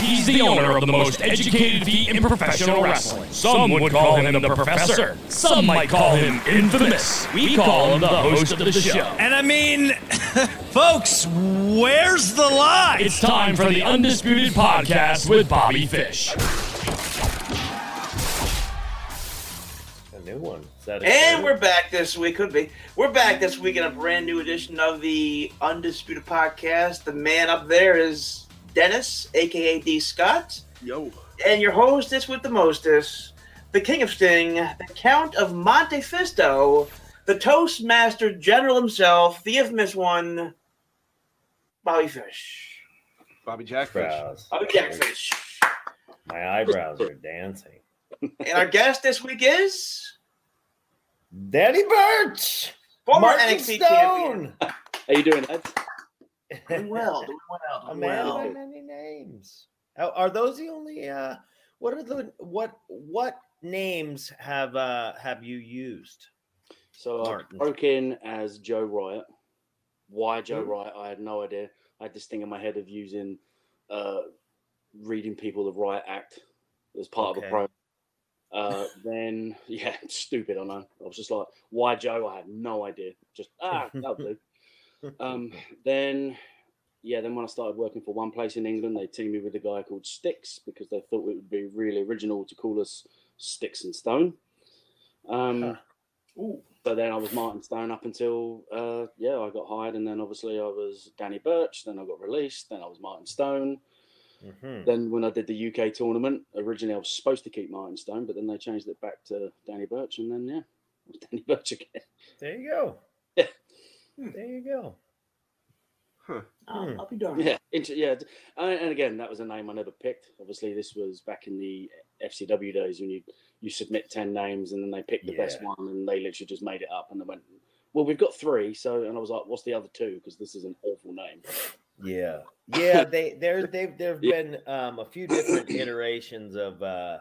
He's the owner of the most educated feet in professional wrestling. Some would call him the professor. Some might call him infamous. We call him the host of the show. And I mean, folks, where's the lie? It's time for the Undisputed Podcast with Bobby Fish. A new one. Is that a And we're back this week. Could be. We're back this week in a brand new edition of the Undisputed Podcast. The man up there is Dennis, aka D. Scott, Yo. and your hostess with the mostest, the King of Sting, the Count of Monte Montefisto, the Toastmaster General himself, the infamous one, Bobby Fish. Bobby Jackfish. Bobby Jackfish. My eyebrows are dancing. And our guest this week is Danny Burch. former Martin NXT champion. How you doing, lads? Doing well, doing well, A man well. by many names. Are, are those the only? Uh, what are the what what names have uh have you used? So I broke in as Joe Riot. Why Joe Hmm. Riot? I had no idea. I had this thing in my head of using, uh, reading people the Riot Act as part of a pro. Uh, then yeah, stupid. I know. I was just like, why Joe? I had no idea. Just ah, that'll do. Um, then yeah, then when I started working for one place in England, they teamed me with a guy called Sticks because they thought it would be really original to call us Sticks and Stone. Um, Huh. So then I was Martin Stone up until uh, yeah, I got hired, and then obviously I was Danny Burch. Then I got released. Then I was Martin Stone. Mhm. Then when I did the UK tournament, originally I was supposed to keep Martin Stone, but then they changed it back to Danny Burch, and then yeah, it was Danny Burch again. There you go. Yeah. There you go. I'll, Hmm. I'll be darned. Yeah, inter- yeah, and and again, that was a name I never picked. Obviously, this was back in the FCW days when you you submit ten names and then they pick the best one, and they literally just made it up and they went, "Well, we've got three, so." And I was like, "What's the other two? Because this is an awful name." Yeah, yeah. They there they've there've Yeah. been um, a few different iterations of uh,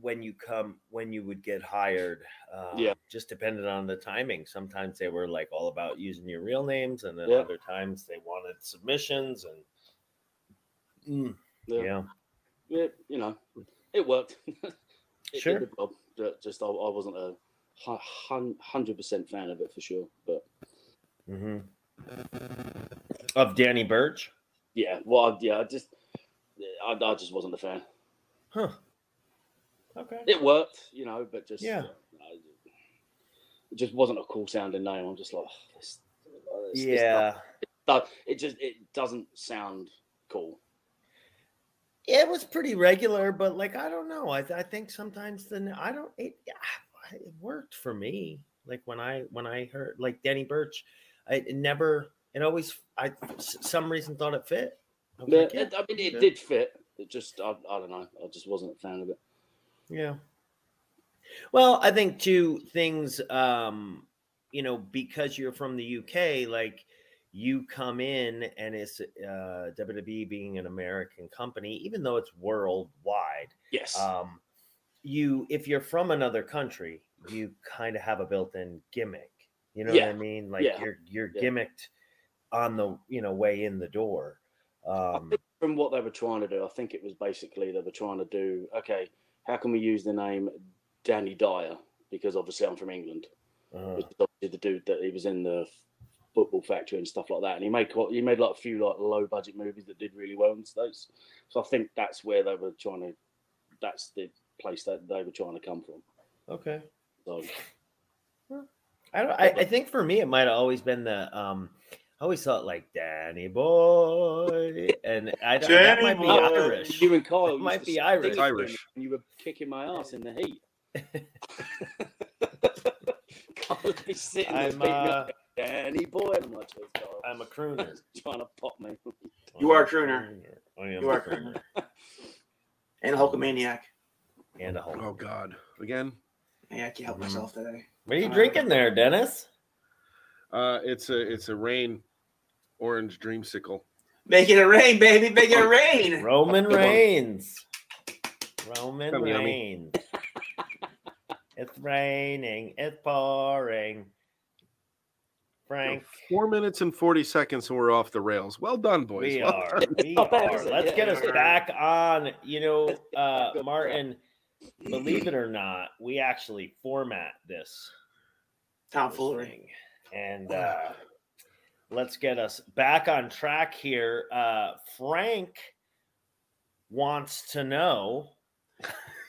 when you come when you would get hired. Uh, Yeah. just depended on the timing. Sometimes they were like all about using your real names, and then Yeah. other times they wanted submissions and. Mm, Yeah. yeah. You know, it worked. It Sure. job. Just I, I wasn't a hundred percent fan of it for sure, but hmm Of Danny Burch. yeah, well, yeah, I just I, I just wasn't a fan. Huh. Okay. It worked, you know, but just Yeah. I- it just wasn't a cool sounding name. I'm just like, oh, this, oh, this- this Yeah. does- it just it doesn't sound cool. It was pretty regular, but like I don't know. I, I think sometimes the I don't it, it worked for me. Like when I when I heard like Danny Burch, I it never it always I some reason thought it fit. I Yeah, like, it, I mean, it yeah. did fit. It just I, I don't know. I just wasn't a fan of it. Yeah. Well, I think two things, um, you know, because you're from the UK, like you come in and it's uh, WWE being an American company, even though it's worldwide. Yes. Um, you, if you're from another country, you kind of have a built-in gimmick. You know Yeah. what I mean? Like Yeah. you're you're Yeah. gimmicked on the you know way in the door. Um, from what they were trying to do, I think it was basically they were trying to do okay, how can we use the name Danny Dyer? Because obviously I'm from England. uh, is obviously the dude that he was in the football factory and stuff like that. And he made quite, he made like a few like low budget movies that did really well in the States. So I think that's where they were trying to that's the place that they were trying to come from. okay. So I don't. I, I think for me, it might have always been the. um I always thought like Danny Boy, and I don't, that might be Boy. Irish. you and Kyle It might be Irish. it to me Irish. and you were kicking my ass in the heat. Kyle would be sitting there I'm beating me uh, Danny boy, I'm like, "Cheers, Kyle." I'm a crooner. trying to pop me. You are a crooner. I am You are a crooner. And a Hulkamaniac. and a Hulk. Oh God. Again. Yeah, I can't help Mhm. myself today. What are you drinking there, Dennis? Uh, it's a it's a rain orange dreamsicle. Make it a rain, baby. Make it rain. Roman Come on. Reigns. Roman Yummy, yummy. Reigns. it's raining. It's pouring. Frank. Four minutes and 40 seconds, and we're off the rails. Well done, boys. We Well are. done. We are. Let's get us back on. You know, uh, Martin, believe it or not, we actually format this Tomfoolery. Thing. And uh, let's get us back on track here. Uh, Frank wants to know.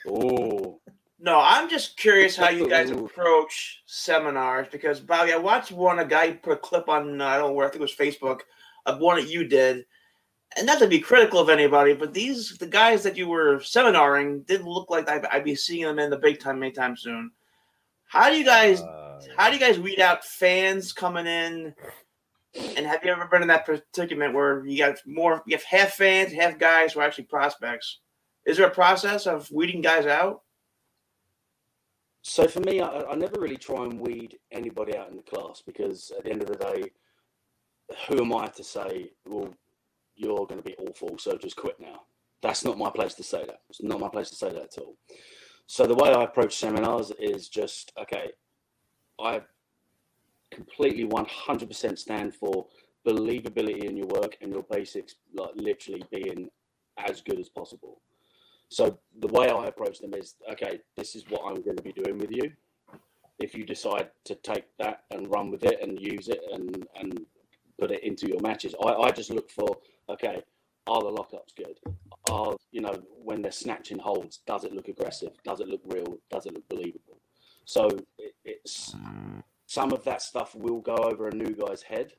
Oh, No, I'm just curious how you guys approach seminars because Bobby, I watched one a guy put a clip on uh, I don't know where I think it was Facebook of one that you did, and not to be critical of anybody, but these the guys that you were seminaring didn't look like I'd, I'd be seeing them in the big time anytime soon. How do you guys Uh, how do you guys weed out fans coming in? And have you ever been in that predicament where you got more you have half fans, half guys who are actually prospects? Is there a process of weeding guys out? So for me, I, I never really try and weed anybody out in the class because at the end of the day, who am I to say, well, you're going to be awful, so just quit now? That's not my place to say that. It's not my place to say that at all. So the way I approach seminars is just okay. I completely 100% stand for believability in your work and your basics, like literally being as good as possible. So the way I approach them is, okay, this is what I'm going to be doing with you. If you decide to take that and run with it and use it and and put it into your matches, I, I just look for, okay, are the lockups good? Are you know when they're snatching holds, does it look aggressive? Does it look real? Does it look believable? So it, it's some of that stuff will go over a new guy's head,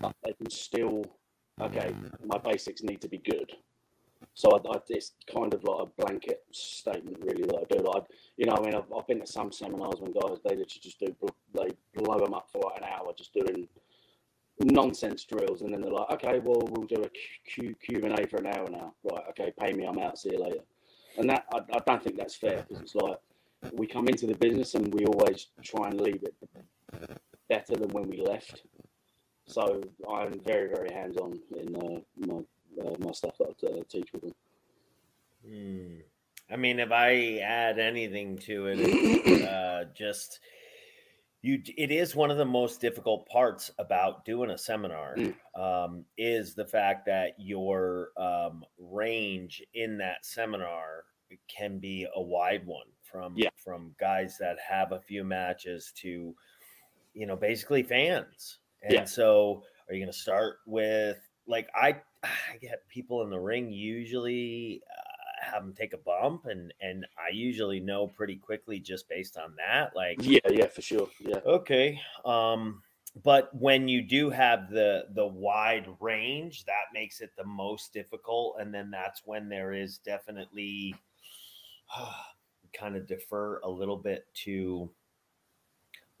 but they can still, okay, my basics need to be good. So I, I, it's kind of like a blanket statement, really, that I do. Like, you know, I mean, I've, I've been to some seminars when guys they literally just do they blow them up for like an hour just doing nonsense drills, and then they're like, okay, well, we'll do a Q, Q and A for an hour now. Right, okay, pay me, I'm out. See you later. And that I, I don't think that's fair because it's like we come into the business and we always try and leave it better than when we left. So I'm very, very hands on in uh, my uh, my stuff that I uh, teach with them. Hmm. I mean, if I add anything to it, uh, just you. It is one of the most difficult parts about doing a seminar. Mm. Um, is the fact that your um, range in that seminar can be a wide one from Yeah. from guys that have a few matches to you know basically fans. And Yeah. so, are you going to start with like I? I get people in the ring usually have them take a bump, and and I usually know pretty quickly just based on that. Like, Yeah, yeah, for sure. Yeah, okay, um, but when you do have the the wide range, that makes it the most difficult, and then that's when there is definitely kind of defer a little bit to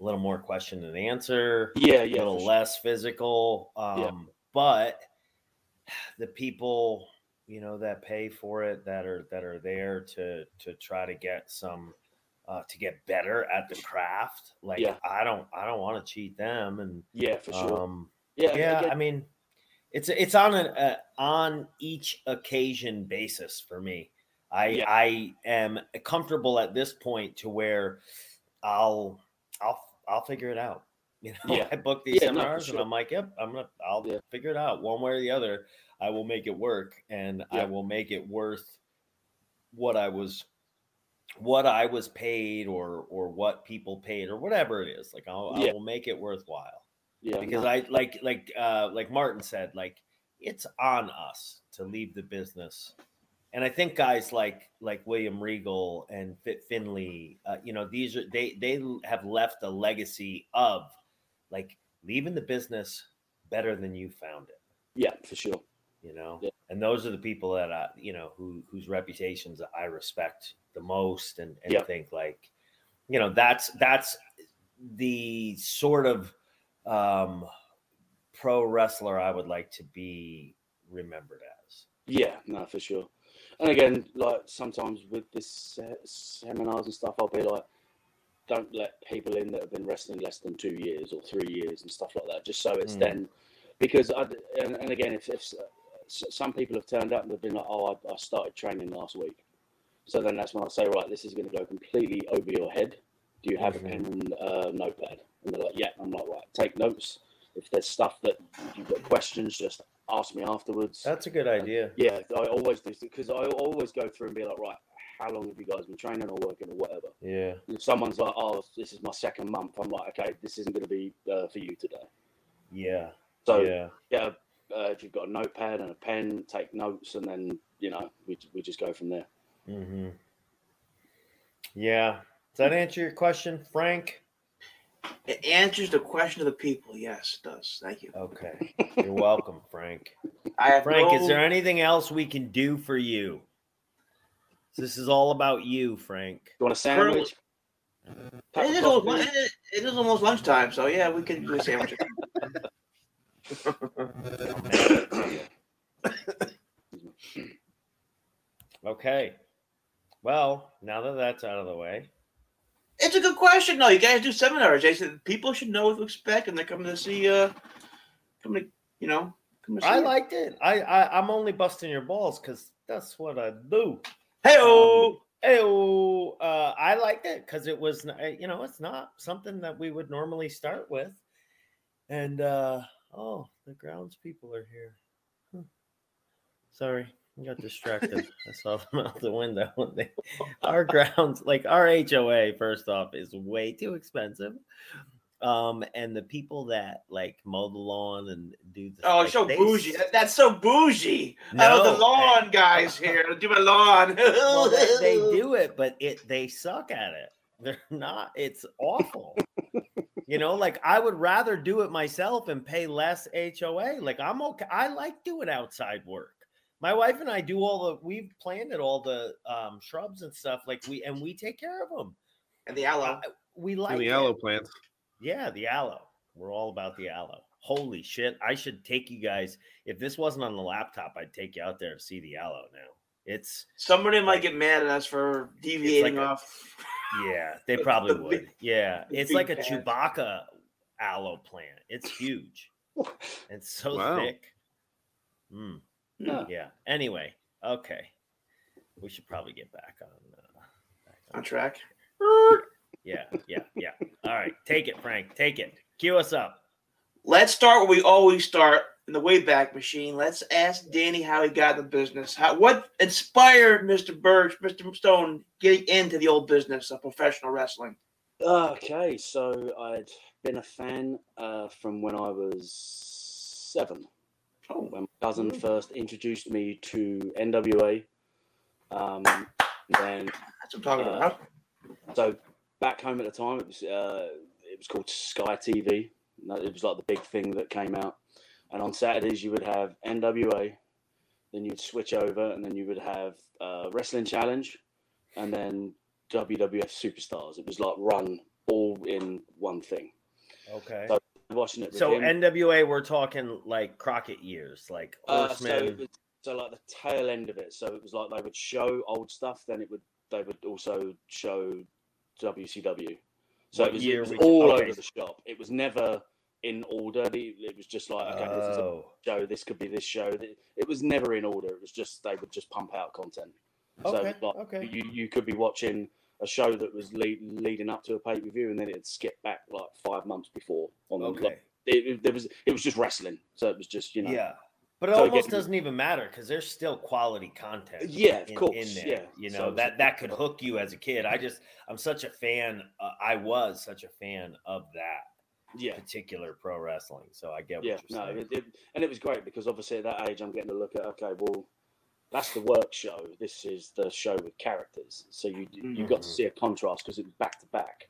a little more question and answer yeah, yeah, a little for sure. less physical. Um, Yeah. but the people, you know, that pay for it, that are that are there to to try to get some uh, to get better at the craft. Like Yeah. I don't I don't want to cheat them, and Yeah, for sure. um, yeah, yeah, again, I mean, it's it's on an uh, on each occasion basis for me. I Yeah. I am comfortable at this point to where I'll I'll I'll figure it out. You know, Yeah. I book these Yeah, no, seminars and. I'm like, yep, I'm gonna I'll Yeah. figure it out one way or the other. I will make it work, and I will make it worth what I was what I was paid or or what people paid or whatever it is. Like I'll, I will make it worthwhile yeah, because I like like uh like Martin said, like it's on us to leave the business. And I think guys like like William Regal and Fit Finlay, uh, you know, these are they they have left a legacy of like leaving the business better than you found it, yeah, for sure. you know. Yeah. And those are the people that I, you know, who whose reputations I respect the most and and Yeah. think like, you know, that's that's the sort of um pro wrestler I would like to be remembered as. Yeah, no, for sure. And again, like sometimes with this se- seminars and stuff, I'll be like, don't let people in that have been wrestling less than two years or three years and stuff like that, just so it's Mm. then because I and, and again, if, if some people have turned up and they've been like, oh, I, I started training last week, so then that's when I say, right, this is going to go completely over your head. Do you have Mhm. a pen and uh, notepad? And they're like, yeah. I'm like, right, take notes. If there's stuff that you've got questions, just ask me afterwards. That's a good idea. Yeah, I always do because I always go through and be like, right, how long have you guys been training or working or whatever? Yeah. And if someone's like, oh, this is my second month, I'm like, okay, this isn't going to be uh, for you today. Yeah. So yeah. yeah, uh, if you've got a notepad and a pen, take notes, and then you know we we just go from there. Mm-hmm. Yeah. Does that answer your question, Frank? It answers the question of the people. Yes, it does. Thank you. Okay. You're welcome, Frank. I have Frank, no, is there anything else we can do for you? This is all about you, Frank. You want a sandwich? It is, almost, it is- it is almost lunchtime, so yeah, we can do a sandwich. Okay. Well, now that that's out of the way, It's a good question. No, you guys do seminars. They said people should know what to expect, and they're coming to see. Uh, coming to you know. Come to see I you. liked it. I, I I'm only busting your balls because that's what I do. Hey, oh, Hey, uh, I liked it because it was, you know, it's not something that we would normally start with. And uh, oh, the grounds people are here. Huh. Sorry, I got distracted. I saw them out the window. Our grounds, like our HOA, first off, is way too expensive. Um, and the people that like mow the lawn and do the oh, like, so they bougie. That- that's so bougie. oh, No, the lawn guys here do my lawn. well, they, they do it, but it they suck at it. They're not. It's awful. you know, like I would rather do it myself and pay less HOA. Like I'm okay. I like doing outside work. My wife and I do all the. We've planted all the um, shrubs and stuff. Like we and we take care of them. And the aloe. We like And the aloe plants. Yeah, the aloe. We're all about the aloe. Holy shit! I should take you guys. If this wasn't on the laptop, I'd take you out there to see the aloe. Now it's Somebody might get mad at us for deviating a- off. Yeah, they probably The big- would. Yeah, it's like a patch. Chewbacca aloe plant. It's huge. It's so Wow. thick. Mm, Yeah. yeah. Anyway, okay. We should probably get back on. Uh, back On track. Yeah, yeah, yeah. All right, take it, Frank. Take it. Cue us up. Let's start where we always start in the Wayback Machine. Let's ask Danny how he got in the business. How what inspired Mr. Burch, Mr. Stone, getting into the old business of professional wrestling? Okay, so I'd been a fan uh, from when I was seven. Oh, when my cousin first introduced me to NWA. Um, then, that's what I'm talking Uh, about. so back home at the time, it was uh, it was called Sky TV. It was like the big thing that came out. And on Saturdays, you would have NWA, then you'd switch over, and then you would have uh, Wrestling Challenge, and then WWF Superstars. It was like run all in one thing. Okay. So, Watching it. So him, NWA, we're talking like Crockett years, like Uh, so, was, so like the tail end of it. So it was like they would show old stuff, then it would they would also show WCW. So What it was, it was we- all okay. over the shop. It was never in order. It was just like okay, this is a oh, show. This could be this show. It was never in order. It was just they would just pump out content. So okay, like, okay. you you could be watching a show that was lead, leading up to a pay per view, and then it'd skip back like five months before. On the, Okay. like, it, it, there was it was just wrestling. So it was just you know Yeah. But it So almost again- doesn't even matter because there's still quality content. Yeah, of in, course, In there, yeah. you know So- that that could hook you as a kid. I just I'm such a fan. Uh, I was such a fan of that yeah. particular pro wrestling. So I get what Yeah, you're no, saying. it, it, and it was great because obviously at that age I'm getting to look at okay, well, that's the work show. This is the show with characters. So you you got to Mhm. see a contrast because it was back to back.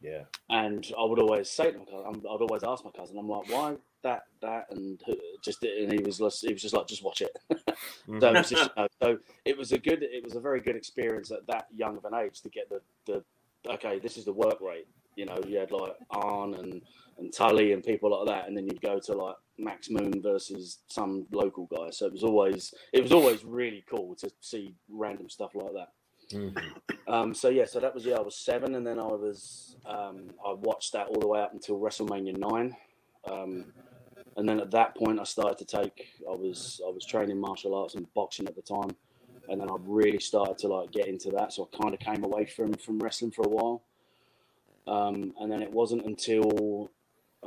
yeah. And I would always say to my cousin, I'd always ask my cousin, I'm like, why that that and just and he was just- he was just like, just watch it. So it was, just, you know, so it was a good, it was a very good experience at that young of an age to get the the okay, this is the work rate. You know, you had like Arn and and Tully and people like that, and then you'd go to like Max Moon versus some local guy. So it was always it was always really cool to see random stuff like that. Mhm. Um, so yeah, so that was yeah, I was seven, and then I was um, I watched that all the way up until WrestleMania nine, um, and then at that point I started to take I was I was training martial arts and boxing at the time, and then I really started to like get into that. So I kind of came away from from wrestling for a while, Um, and then it wasn't until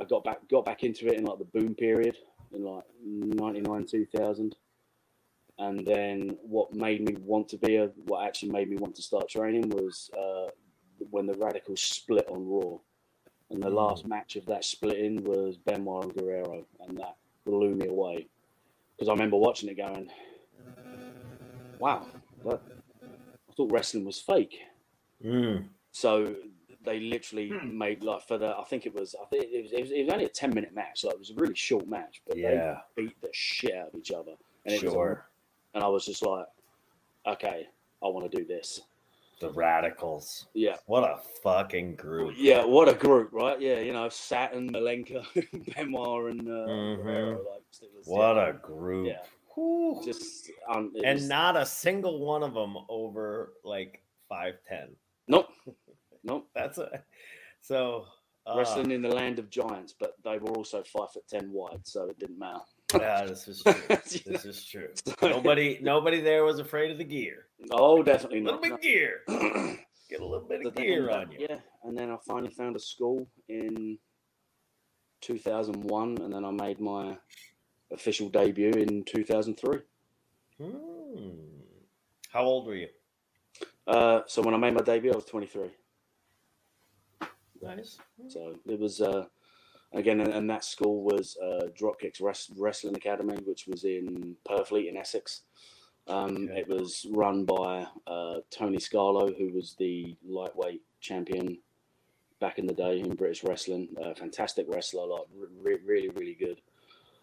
I got back got back into it in like the boom period in like '99, 2000. And then what made me want to be a what actually made me want to start training was uh, when the Radicals split on Raw. And the last match of that splitting was Benoit and Guerrero, and that blew me away because I remember watching it going, "Wow, that, I thought wrestling was fake." Mm. So they literally made like for the I think it was I think it was, it was, it was only a ten minute match, so it was a really short match, but Yeah, they beat the shit out of each other, and it was- sure. and I was just like, "Okay, I want to do this." The radicals. Yeah, What a fucking group. yeah, what a group, right? Yeah, you know, Saturn, Malenka, Benoit, and uh, Mhm. Guerrero, like, was- What yeah, a group. yeah, Whew. just um, and was- not a single one of them over like 5'10. nope, nope. That's a so uh, wrestling in the land of giants, but they were also five foot ten wide, so it didn't matter. Yeah, this is true. this is true. Nobody nobody there was afraid of the gear. Oh, definitely A little not. bit of gear. Get a little bit of gear on you. Yeah, and then I finally found a school in 2001, and then I made my official debut in 2003. Hmm. How old were you? Uh, so when I made my debut, I was 23. Nice. So it was uh, again, and, and that school was uh, Dropkixx Wrest- Wrestling Academy, which was in Purfleet in Essex. Um, Okay. It was run by uh, Tony Scarlo, who was the lightweight champion back in the day in British wrestling. Uh, fantastic wrestler, like re- really, really good.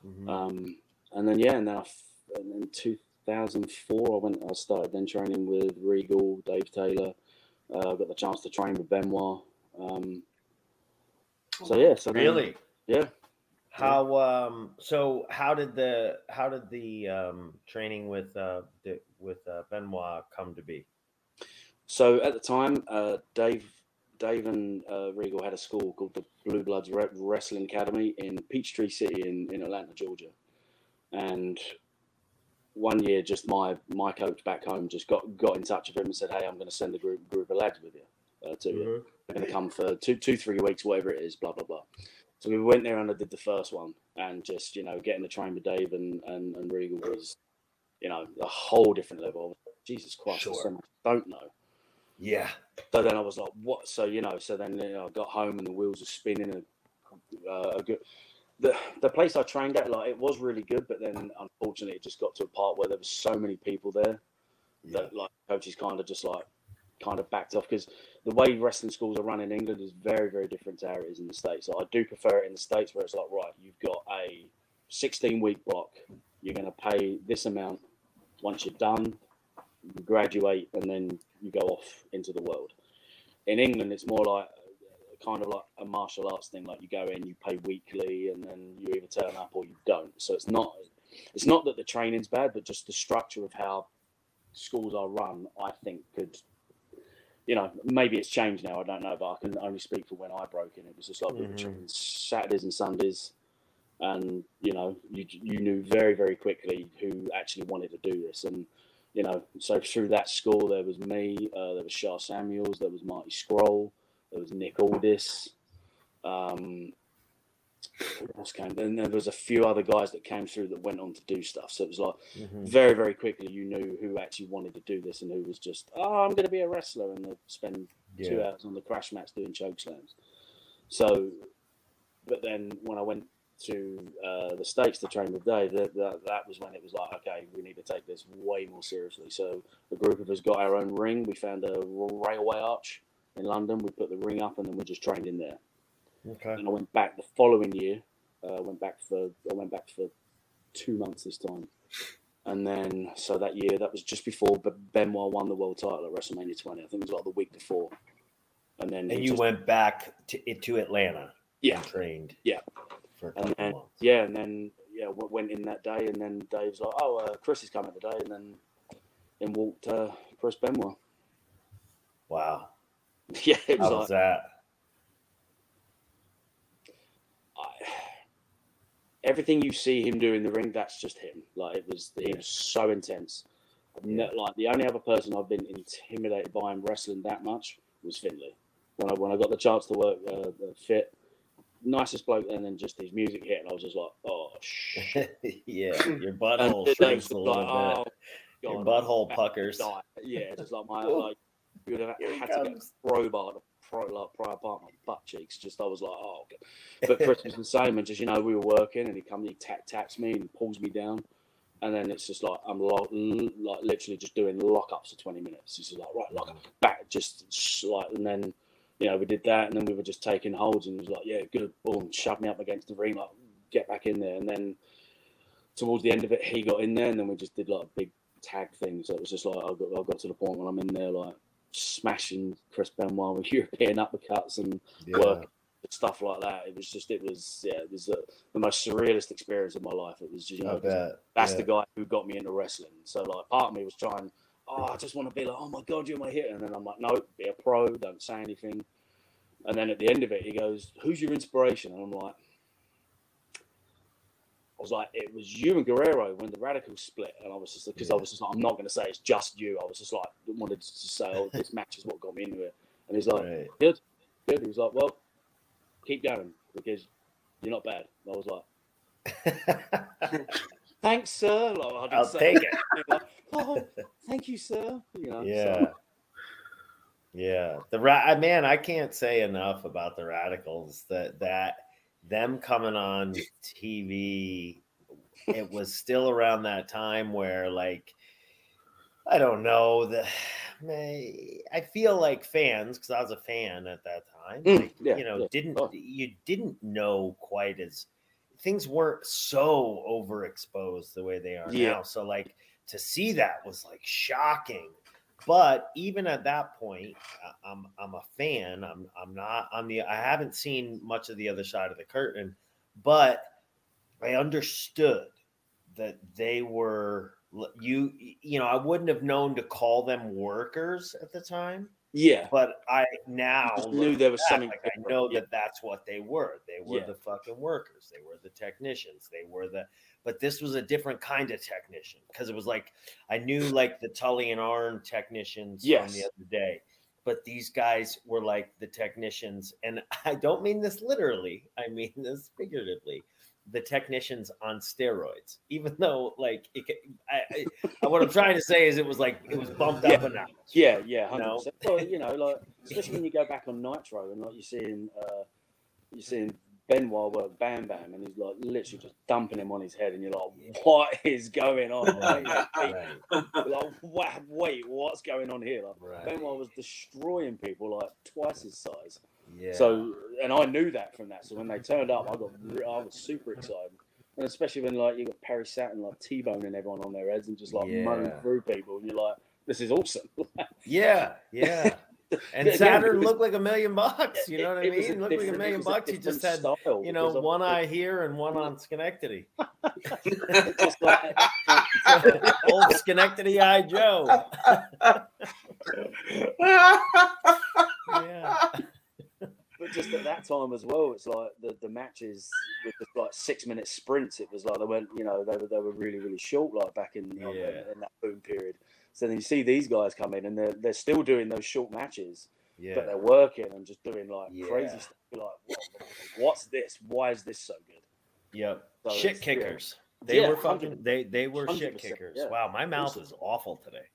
Mhm. Um, and then yeah, and then I f- and in 2004, I went. I started then training with Regal, Dave Taylor. Uh, I got the chance to train with Benoit. Um, so yeah, so then- really? yeah. How um so how did the how did the um training with uh the, with uh Benoit come to be? So at the time, uh, Dave, Dave and uh, Regal had a school called the Blue Bloods Re- Wrestling Academy in Peachtree City in, in Atlanta, Georgia. And one year, just my my coach back home just got got in touch with him and said, "Hey, I'm going to send a group group of lads with you uh, to you. Going to come for two two three weeks, whatever it is, blah blah blah." So we went there and I did the first one, and just you know getting the train with Dave and and, and Regal was, you know, a whole different level. Jesus Christ, there's so don't know. Yeah. So then I was like, what? So, you know, so then you know, I got home and the wheels were spinning. And, uh, a good, the, the place I trained at, like, it was really good, but then unfortunately it just got to a part where there was so many people there Yeah. that, like, coaches kind of just, like, kind of backed off because the way wrestling schools are run in England is very, very different to is in the States. So I do prefer it in the States where it's like, right, you've got a 16 week block, you're going to pay this amount. Once you're done, you graduate, and then you go off into the world. In England, it's more like kind of like a martial arts thing. Like you go in, you pay weekly, and then you either turn up or you don't. So it's not it's not that the training's bad, but just the structure of how schools are run. I think could you know maybe it's changed now. I don't know, but I can only speak for when I broke in. It was just like we were Mhm. training Saturdays and Sundays. And you know, you you knew very very quickly who actually wanted to do this, and you know, so through that school, there was me, uh, there was Sha Samuels, there was Marty Scurll, there was Nick Aldis. Um, who else came? Then there was a few other guys that came through that went on to do stuff. So it was like Mhm. very, very quickly, you knew who actually wanted to do this and who was just, oh, I'm going to be a wrestler, and they spend two hours on the crash mats doing choke slams. So, but then when I went to uh, the states to train with Dave, that, that that was when it was like, okay, we need to take this way more seriously. So a group of us got our own ring. We found a railway arch in London. We put the ring up, and then we just trained in there. Okay. And I went back the following year. Uh, I went back for I went back for two months this time. And then, so that year, that was just before B- Benoit won the world title at WrestleMania 20. I think it was like the week before. And then, And you just- went back to to Atlanta yeah, and trained. Yeah. For a and couple then months. yeah, and then yeah, went in that day, and then Dave's like, "Oh, uh, Chris is coming today," and then in walked uh, Chris Benoit. Wow. yeah, it was How like was that? I, everything you see him do in the ring, that's just him. Like it was, he was so intense. I've like the only other person I've been intimidated by him wrestling that much was Finlay. when I when I got the chance to work uh, the fit. Nicest bloke, and then just his music hit, and I was just like, "Oh shit!" yeah, your butthole shrinks a like, little "Oh, bit. Your butthole puckers. die." Yeah, just like my Ooh. like, you would have had to get a crowbar to pro, like, prior apart my butt cheeks. Just I was like, "Oh," God. but Chris was the same, and just you know, we were working, and he comes, he tap taps me, and he pulls me down, and then it's just like I'm lo- l- like literally just doing lockups for 20 minutes. He's like, right, lock back, just like, and then you know we did that, and then we were just taking holds, and he was like, yeah, good, boom, shoved me up against the ring, like, get back in there, and then towards the end of it, he got in there, and then we just did like a big tag thing. So it was just like I got, I got to the point when I'm in there like smashing Chris Benoit with European uppercuts and work stuff like that. It was just, it was, yeah, it was the, the most surrealist experience of my life. It was, just, you know, that's yeah. the guy who got me into wrestling. So like part of me was trying, oh, I just want to be like, oh my god, you're my hit, and then I'm like, no, be a pro, don't say anything. And then at the end of it, he goes, "Who's your inspiration?" And I'm like, was like, it was you and Guerrero when the Radicals split, and I was just because I was just like, I'm not going to say it's just you. I was just like, wanted to say, oh, this match is what got me into it. And he's like, Right. good, good. He was like, well, keep going because you're not bad. And I was like, thanks, sir. Like, I didn't I'll say take it. anything, like, oh, thank you, sir. You know, so- Yeah. Yeah. The ra- man, I can't say enough about the radicals that that them coming on TV it was still around that time where like I don't know the may I feel like fans because I was a fan at that time. Mm, like, yeah, you know, yeah, didn't sure. you didn't know quite as things weren't so overexposed the way they are Yeah. now. So like to see that was like shocking. But even at that point, I'm I'm a fan. I'm I'm not on the. I haven't seen much of the other side of the curtain, but I understood that they were you. You know, I wouldn't have known to call them workers at the time, yeah, but I now knew there was back, something. Like I know Yeah. that that's what they were. They were Yeah. the fucking workers. They were the technicians. They were the. But this was a different kind of technician because it was like I knew like the Tully and Arn technicians from Yes. the other day, but these guys were like the technicians, and I don't mean this literally. I mean this figuratively. The technicians on steroids, even though like it, I, I, what I'm trying to say is it was like it was bumped up Yeah. a notch. Yeah, yeah, hundred No. percent. Well, you know, like especially when you go back on Nitro and like you're seeing, uh, you're seeing Benoit work Bam Bam, and he's like literally just dumping him on his head, and you're like, what is going on? Like, wait, what's going on here? Like, right. Benoit was destroying people like twice his size. Yeah. So, and I knew that from that. So when they turned up, I got, I was super excited, and especially when like you got Perry Saturn like T-boning everyone on their heads and just like mowing through people, and you're like, this is awesome. Yeah, yeah. And Again, Saturn looked like a million bucks. You know what I mean? Looked like a million was a bucks. He just had, you know, one eye here and one on Schenectady. Old Schenectady Eye Joe. Yeah. but just at that time as well, it's like the, the matches with the like six minute sprints. It was like they went, you know, they were they were really really short, like back in know, Yeah. in that boom period. So then you see these guys come in and they're they're still doing those short matches, but they're working and just doing like Yeah. crazy stuff. You're like, what, what's this? Why is this so good? Yep. So Shit it's- yeah. kickers. They Yeah, were fucking 100 they they were shit kickers. yeah. Wow, my mouth is awful today.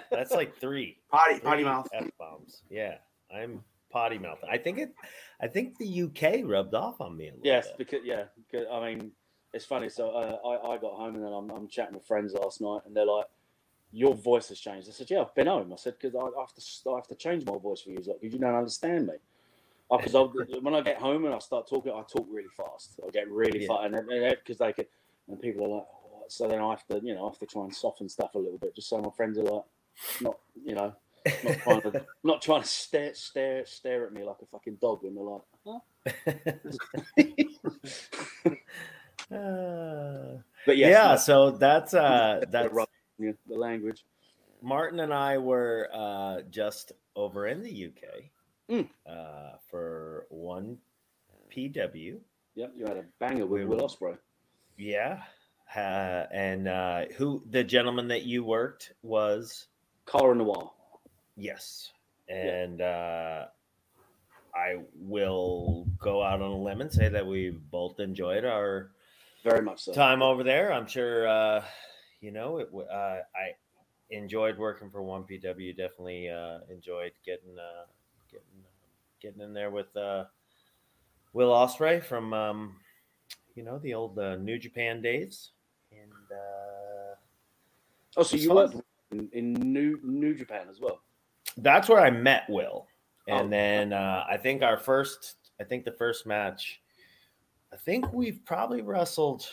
That's like three. Potty, potty mouth. F bombs. Yeah. I'm potty mouth. I think it I think the UK rubbed off on me a little Yes, bit. because yeah, because, I mean, it's funny. So uh, I I got home and then I'm, I'm chatting with friends last night, and they're like, "Your voice has changed." I said, "Yeah, I've been home." I said, "Because I have to I have to change my voice for you, like, because you don't understand me." Because when I get home and I start talking, I talk really fast. I get really Yeah. fast, and because they could, and people are like, "What?" so then I have to, you know, I have to try and soften stuff a little bit, just so my friends are like, not, you know. Not trying to, not trying to stare, stare, stare at me like a fucking dog when they're like, huh? Uh, But yes, yeah, no, so that's uh that's yeah, the language. Martin and I were uh just over in the UK Mm. uh for one PW. Yep, you had a banger with We Will Ospreay. Yeah. Uh, and uh who the gentleman that you worked was Cara Noir. yes. And uh I will go out on a limb and say that we both enjoyed our Very much so. time over there. I'm sure, uh, you know, it. Uh, I enjoyed working for One PW. Definitely uh, enjoyed getting uh, getting getting in there with uh, Will Ospreay from um, you know the old uh, New Japan days, and uh, Oh, so you worked in, in New New Japan as well. that's where I met Will. And Oh. then uh, I think our first, I think the first match, I think we've probably wrestled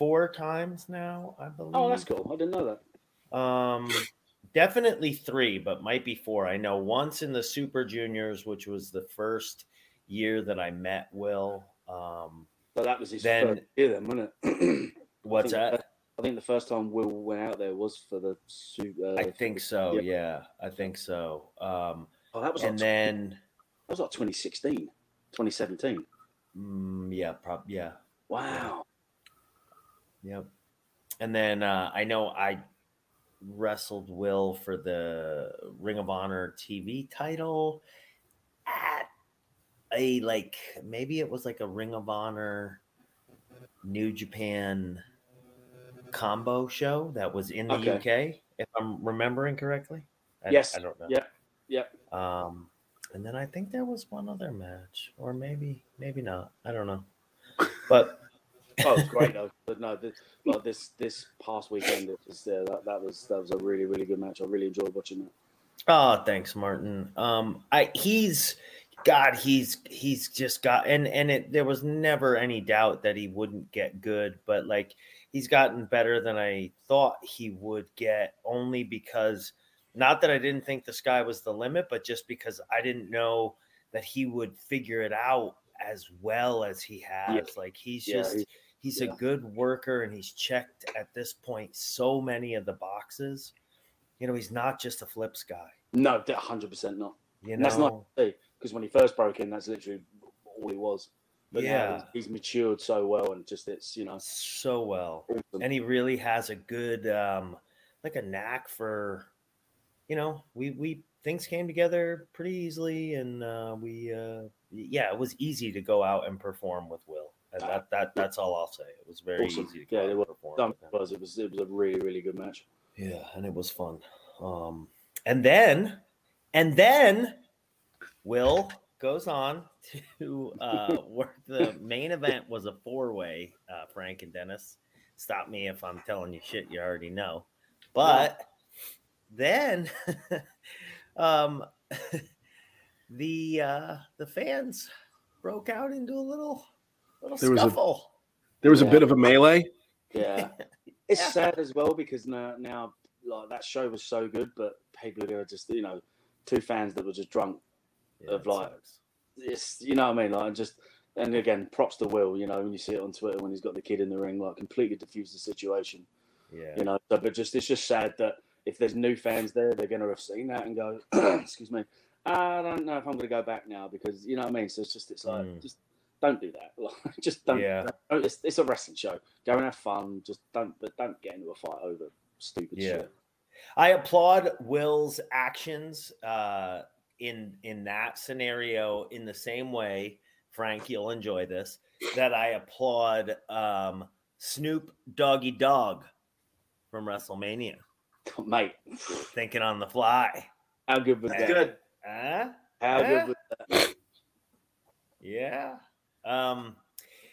four times now. I believe. Oh, that's cool. I didn't know that. Um, definitely three, but might be four. I know once in the Super Juniors, which was the first year that I met Will. Um, But that was his Then- first year, then, wasn't it? what's I that? I think the first time Will went out there was for the Super. Uh, I think so. yeah. Yeah, I think so. Um, Oh, that was like, and then, that was like 2016, 2017. mm, yeah, prob- yeah, Wow. Yep. And then uh, I know I wrestled Will for the Ring of Honor TV title at a like maybe it was like a Ring of Honor New Japan combo show that was in the Okay. UK, if I'm remembering correctly. I, Yes. I don't know. Yeah. Yeah. Um, and then I think there was one other match, or maybe maybe not. I don't know. But Oh, it was great though. But no, this, like this this past weekend, it was uh, that, that was that was a really really good match. I really enjoyed watching that. Oh, thanks, Martin. Um, I he's God, he's he's just got and and it there was never any doubt that he wouldn't get good, but like he's gotten better than I thought he would get, only because not that I didn't think the sky was the limit, but just because I didn't know that he would figure it out as well as he has. Like he's Yeah, just he- he's yeah. a good worker and he's checked at this point so many of the boxes. You know, he's not just a flips guy. No, hundred percent not. You know, that's not because when he first broke in, that's literally all he was. But yeah, Yeah. he's, he's matured so well, and just it's you know so well, awesome. and he really has a good, um, like a knack for, you know, we we things came together pretty easily, and uh, we, uh, yeah, it was easy to go out and perform with Will, and that that that's all I'll say. It was very Awesome. easy Yeah, it was. Done was it was it was a really really good match. Yeah, and it was fun. Um, and then, and then, Will goes on to uh, work. The main event was a four-way. Uh, Frank and Dennis. Stop me if I'm telling you shit you already know. But then, um, the uh, the fans broke out into a little little There was a- There was a bit of a melee. Yeah, it's Yeah. sad as well because now now like that show was so good, but people are just you know two fans that were just drunk. Yeah, of it like- sucks. It's you know what I mean, like just. And again, props to Will. You know when you see it on Twitter when he's got the kid in the ring, like completely diffused the situation. yeah. you know. So, but just it's just sad that if there's new fans there, they're going to have seen that and go, "Excuse me, I don't know if I'm going to go back now," because you know what I mean. So it's just it's like Mm. just don't do that. Like, just don't. Yeah. don't- It's, it's a wrestling show. Go and have fun. Just don't. But don't get into a fight over stupid Yeah. shit. I applaud Will's actions uh, in in that scenario in the same way, Frank. You'll enjoy this. That I applaud um, Snoop Doggy Dogg from WrestleMania, Mate, thinking on the fly. how good was That's that? Good. Huh? How Yeah. good was that? Yeah. Um,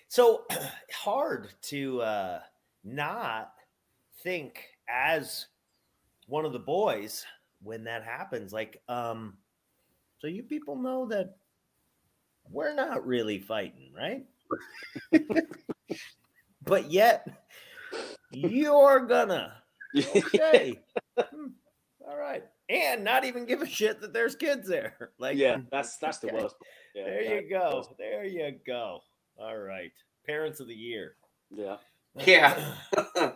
so hard to uh, not think as one of the boys when that happens. Like, um, so you people know that we're not really fighting, right? but yet you're gonna. Okay. Hmm, All right. And not even give a shit that there's kids there. Like, yeah, that's that's the worst. Yeah, There that- you go. There you go. All right. Parents of the year. Yeah. Yeah. yeah.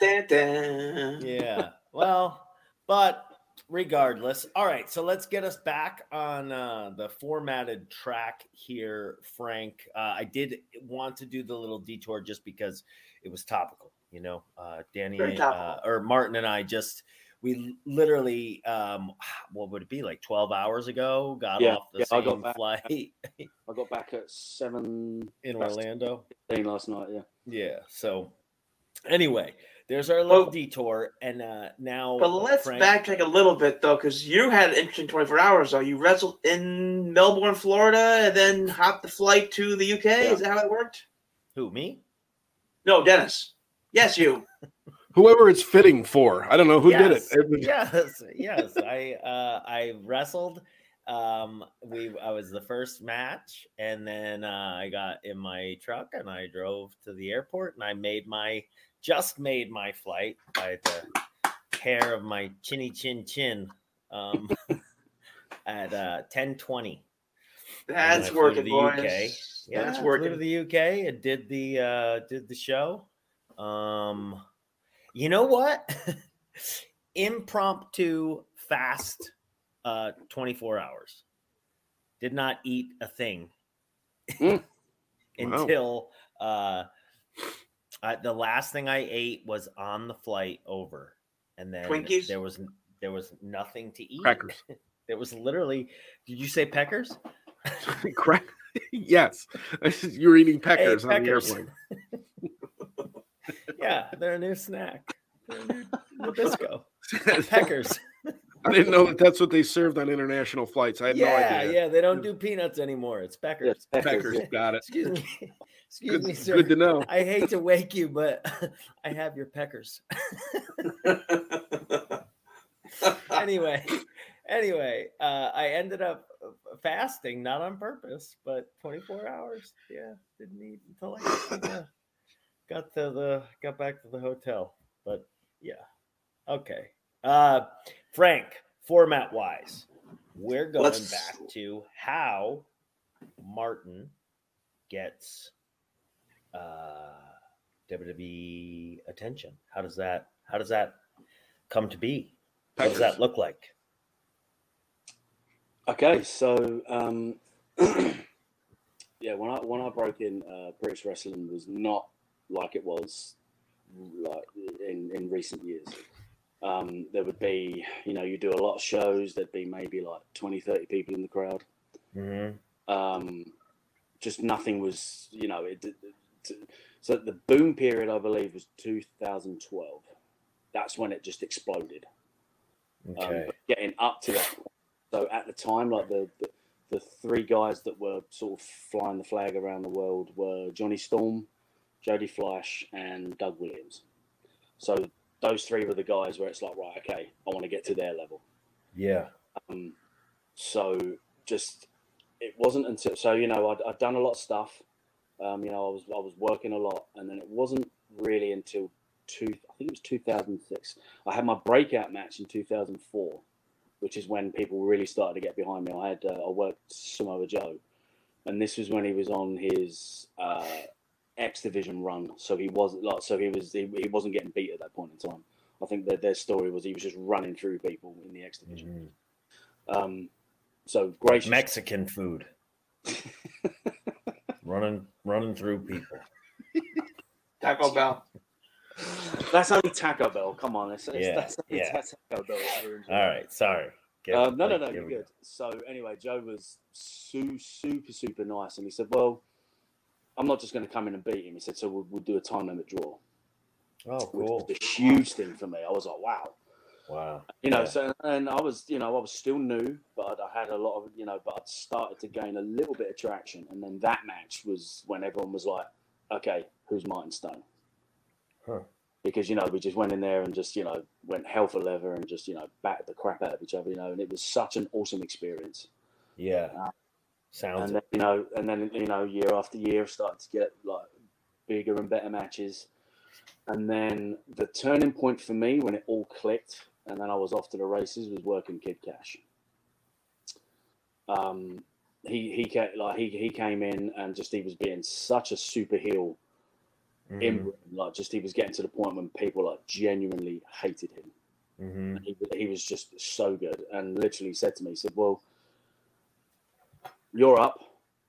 yeah. Well, but regardless. All right. So let's get us back on uh, the formatted track here, Frank. Uh, I did want to do the little detour just because it was topical. You know, uh, Danny uh, or Martin and I just we literally, um, what would it be like 12 hours ago? Got Yeah, off the yeah, I got same back- flight I got back at seven in Orlando. last night. Yeah. Yeah. So, anyway, there's our little Well- detour, and uh now. But let's Frank- backtrack a little bit though, because you had an interesting 24 hours though. You wrestled in Melbourne, Florida, and then hopped the flight to the UK. Is that how it worked? Who me? No, Dennis. Yes, you. Whoever it's fitting for. I don't know who did it. Yes, It yes, yes. I uh, I wrestled. Um, we I was the first match, and then uh, I got in my truck and I drove to the airport, and I made my just made my flight. I had the hair of my chinny chin chin um, at uh, ten twenty. That's I flew to working, the boys. UK. Yeah, That's working. flew to the UK and did the uh did the show. Um you know what? Impromptu fast uh 24 hours. Did not eat a thing Mm. Wow. until uh I, the last thing I ate was on the flight over, and then Twinkies? there was there was nothing to eat. Crackers. There was literally. Did you say peckers? Crack. yes. You were eating peckers on peckers. the airplane. Yeah, they're a new snack. They're a new Nabisco. Peckers. I didn't know that that's what they served on international flights. I had no idea. yeah. They don't do peanuts anymore. It's Yeah, peckers. it's Peckers, Peckers, got it. Excuse me. Excuse Good, me, sir. good to know. I hate to wake you, but I have your peckers. anyway, anyway, uh, I ended up uh, fasting, not on purpose, but 24 hours. Yeah, didn't eat until I got to the, got to the got back to the hotel. But yeah, okay. Uh, Frank, format wise, we're going Let's- back to how Martin gets uh, WWE attention. How does that how does that come to be? What does that look like? Okay, so um, yeah, when I when I broke in, uh, British wrestling was not like it was like in in recent years. Um, there would be, you know, you do a lot of shows. There'd be maybe like 20, 30 people in the crowd. Mm-hmm. Um, just nothing was, you know, it. it- it- so the boom period, I believe, was 2012. That's when it just exploded. Um, Okay. but getting up to that. So at the time, like the, the the three guys that were sort of flying the flag around the world were Jonny Storm, Jody Fleisch, and Doug Williams. So those three were the guys where it's like, right, okay, I want to get to their level. yeah. Um, so just it wasn't until so you know I'd, I'd done a lot of stuff. Um, you know I was I was working a lot, and then it wasn't really until two I think it was 2006. I had my breakout match in 2004, which is when people really started to get behind me. I had uh, I worked Samoa Joe, and this was when he was on his uh, X Division run. So he wasn't like so he was he, he wasn't getting beat at that point in time. I think that their story was he was just running through people in the X Division. Mhm. Um, so gracious. Mexican food. running running through people. Taco Bell. That's only Taco Bell. Come on, it's, it's, Yeah, that's, yeah. that's Taco Bell. All right, sorry. Get- Um, no, no, like, no, you're we go. good. So anyway, Joe was su- super, super nice, and he said, "Well, I'm not just going to come in and beat him." He said, "So we'll, we'll do a time limit draw," Oh, which was a huge thing for me. I was like, "Wow." Wow. You know, Yeah. so and I was, you know, I was still new, but I had a lot of, you know, but I'd started to gain a little bit of traction, and then that match was when everyone was like, "Okay, who's Martin Stone?" Huh. Because you know we just went in there and just you know went hell for leather and just you know battered the crap out of each other, you know, and it was such an awesome experience. Yeah. Uh, Sounds And then you know, and then you know, year after year, started to get like bigger and better matches. And then the turning point for me when it all clicked, and then I was off to the races, was working Kid Kash. Um, he he came, like he he came in and just he was being such a super heel Mhm, in like just he was getting to the point when people like genuinely hated him. mhm. He, he was just so good and literally said to me, he said, Well, you're up.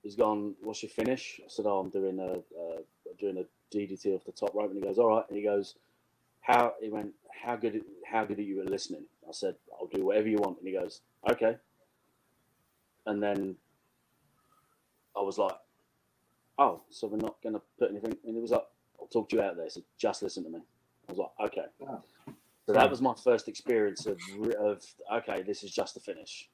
He's gone, What's your finish? I said, Oh, I'm doing a uh, doing a DDT off the top rope. And he goes, All right. And he goes, How he went, how good how good are you at listening? I said, I'll do whatever you want. And he goes, okay. And then I was like, oh, so we're not going to put anything. And he was like, I'll talk to you out there. So just listen to me. I was like, okay. So that was my first experience of, of okay, this is just a finish.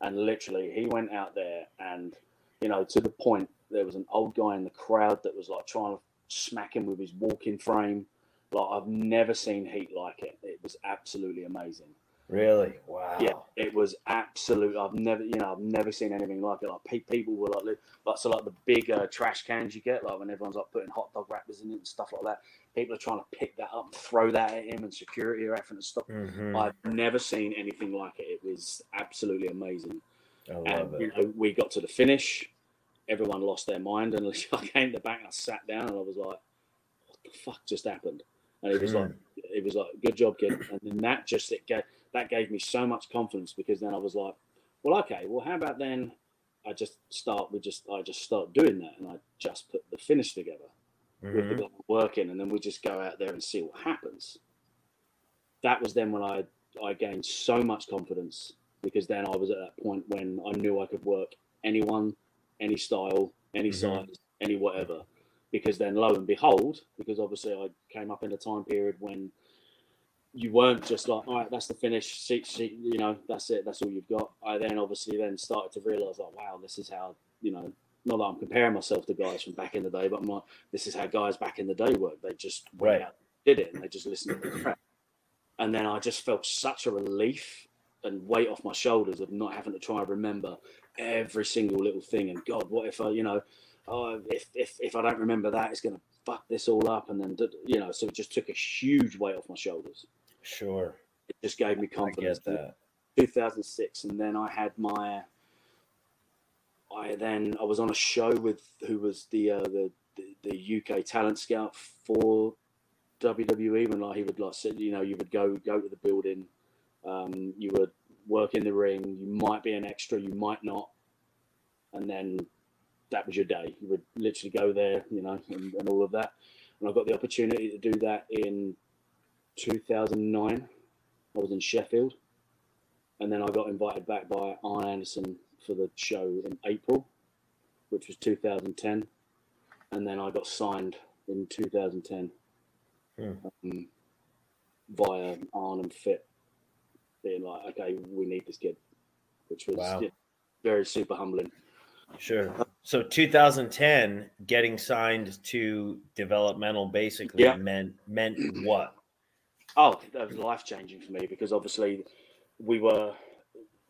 And literally, he went out there and, you know, to the point, there was an old guy in the crowd that was like trying to smack him with his walking frame. Like, I've never seen heat like it. It was absolutely amazing. Really? Wow. Yeah, it was absolute. I've never, you know, I've never seen anything like it. Like pe- people were like, li- like so, like the big uh, trash cans you get, like when everyone's like putting hot dog wrappers in it and stuff like that. People are trying to pick that up, and throw that at him, and security are having to stop. Mhm. I've never seen anything like it. It was absolutely amazing. I love And you know, we got to the finish. Everyone lost their mind, and I came to the back. And I sat down, and I was like, "What the fuck just happened?" And it was Hmm. like, it was like, "Good job, kid." And then that just it gave that gave me so much confidence because then I was like, "Well, okay. Well, how about then?" I just start. We just I just start doing that, and I just put the finish together with Mhm. the and then we just go out there and see what happens. That was then when I I gained so much confidence because then I was at that point when I knew I could work anyone, any style, any Mhm. size, any whatever. Because then, lo and behold, because obviously I came up in a time period when you weren't just like, all right, that's the finish, see, see, you know, that's it, that's all you've got. I then obviously then started to realize, like, wow, this is how, you know, not that I'm comparing myself to guys from back in the day, but like, this is how guys back in the day worked. They just went Right. out, did it, and they just listened to the track. And then I just felt such a relief and weight off my shoulders of not having to try and remember every single little thing. And God, what if I, you know, oh, if if if I don't remember that, it's going to fuck this all up. And then, you know, so it just took a huge weight off my shoulders. Sure. It just gave me confidence. get that. 2006, and then I had my. I then I was on a show with who was the uh, the, the the UK talent scout for WWE when like he would like sit, you know you would go go to the building, um, you would work in the ring, you might be an extra, you might not, and then that was your day. You would literally go there, you know, and, and all of that. And I got the opportunity to do that in 2009. I was in Sheffield and then I got invited back by Arn Anderson for the show in April, which was 2010, and then I got signed in 2010 Hmm. um, via Arn and Fit, being like, okay, we need this kid, which was Wow. yeah, very super humbling. Sure. So 2010, getting signed to developmental basically Yeah. meant meant what? Oh, that was life changing for me because obviously we were,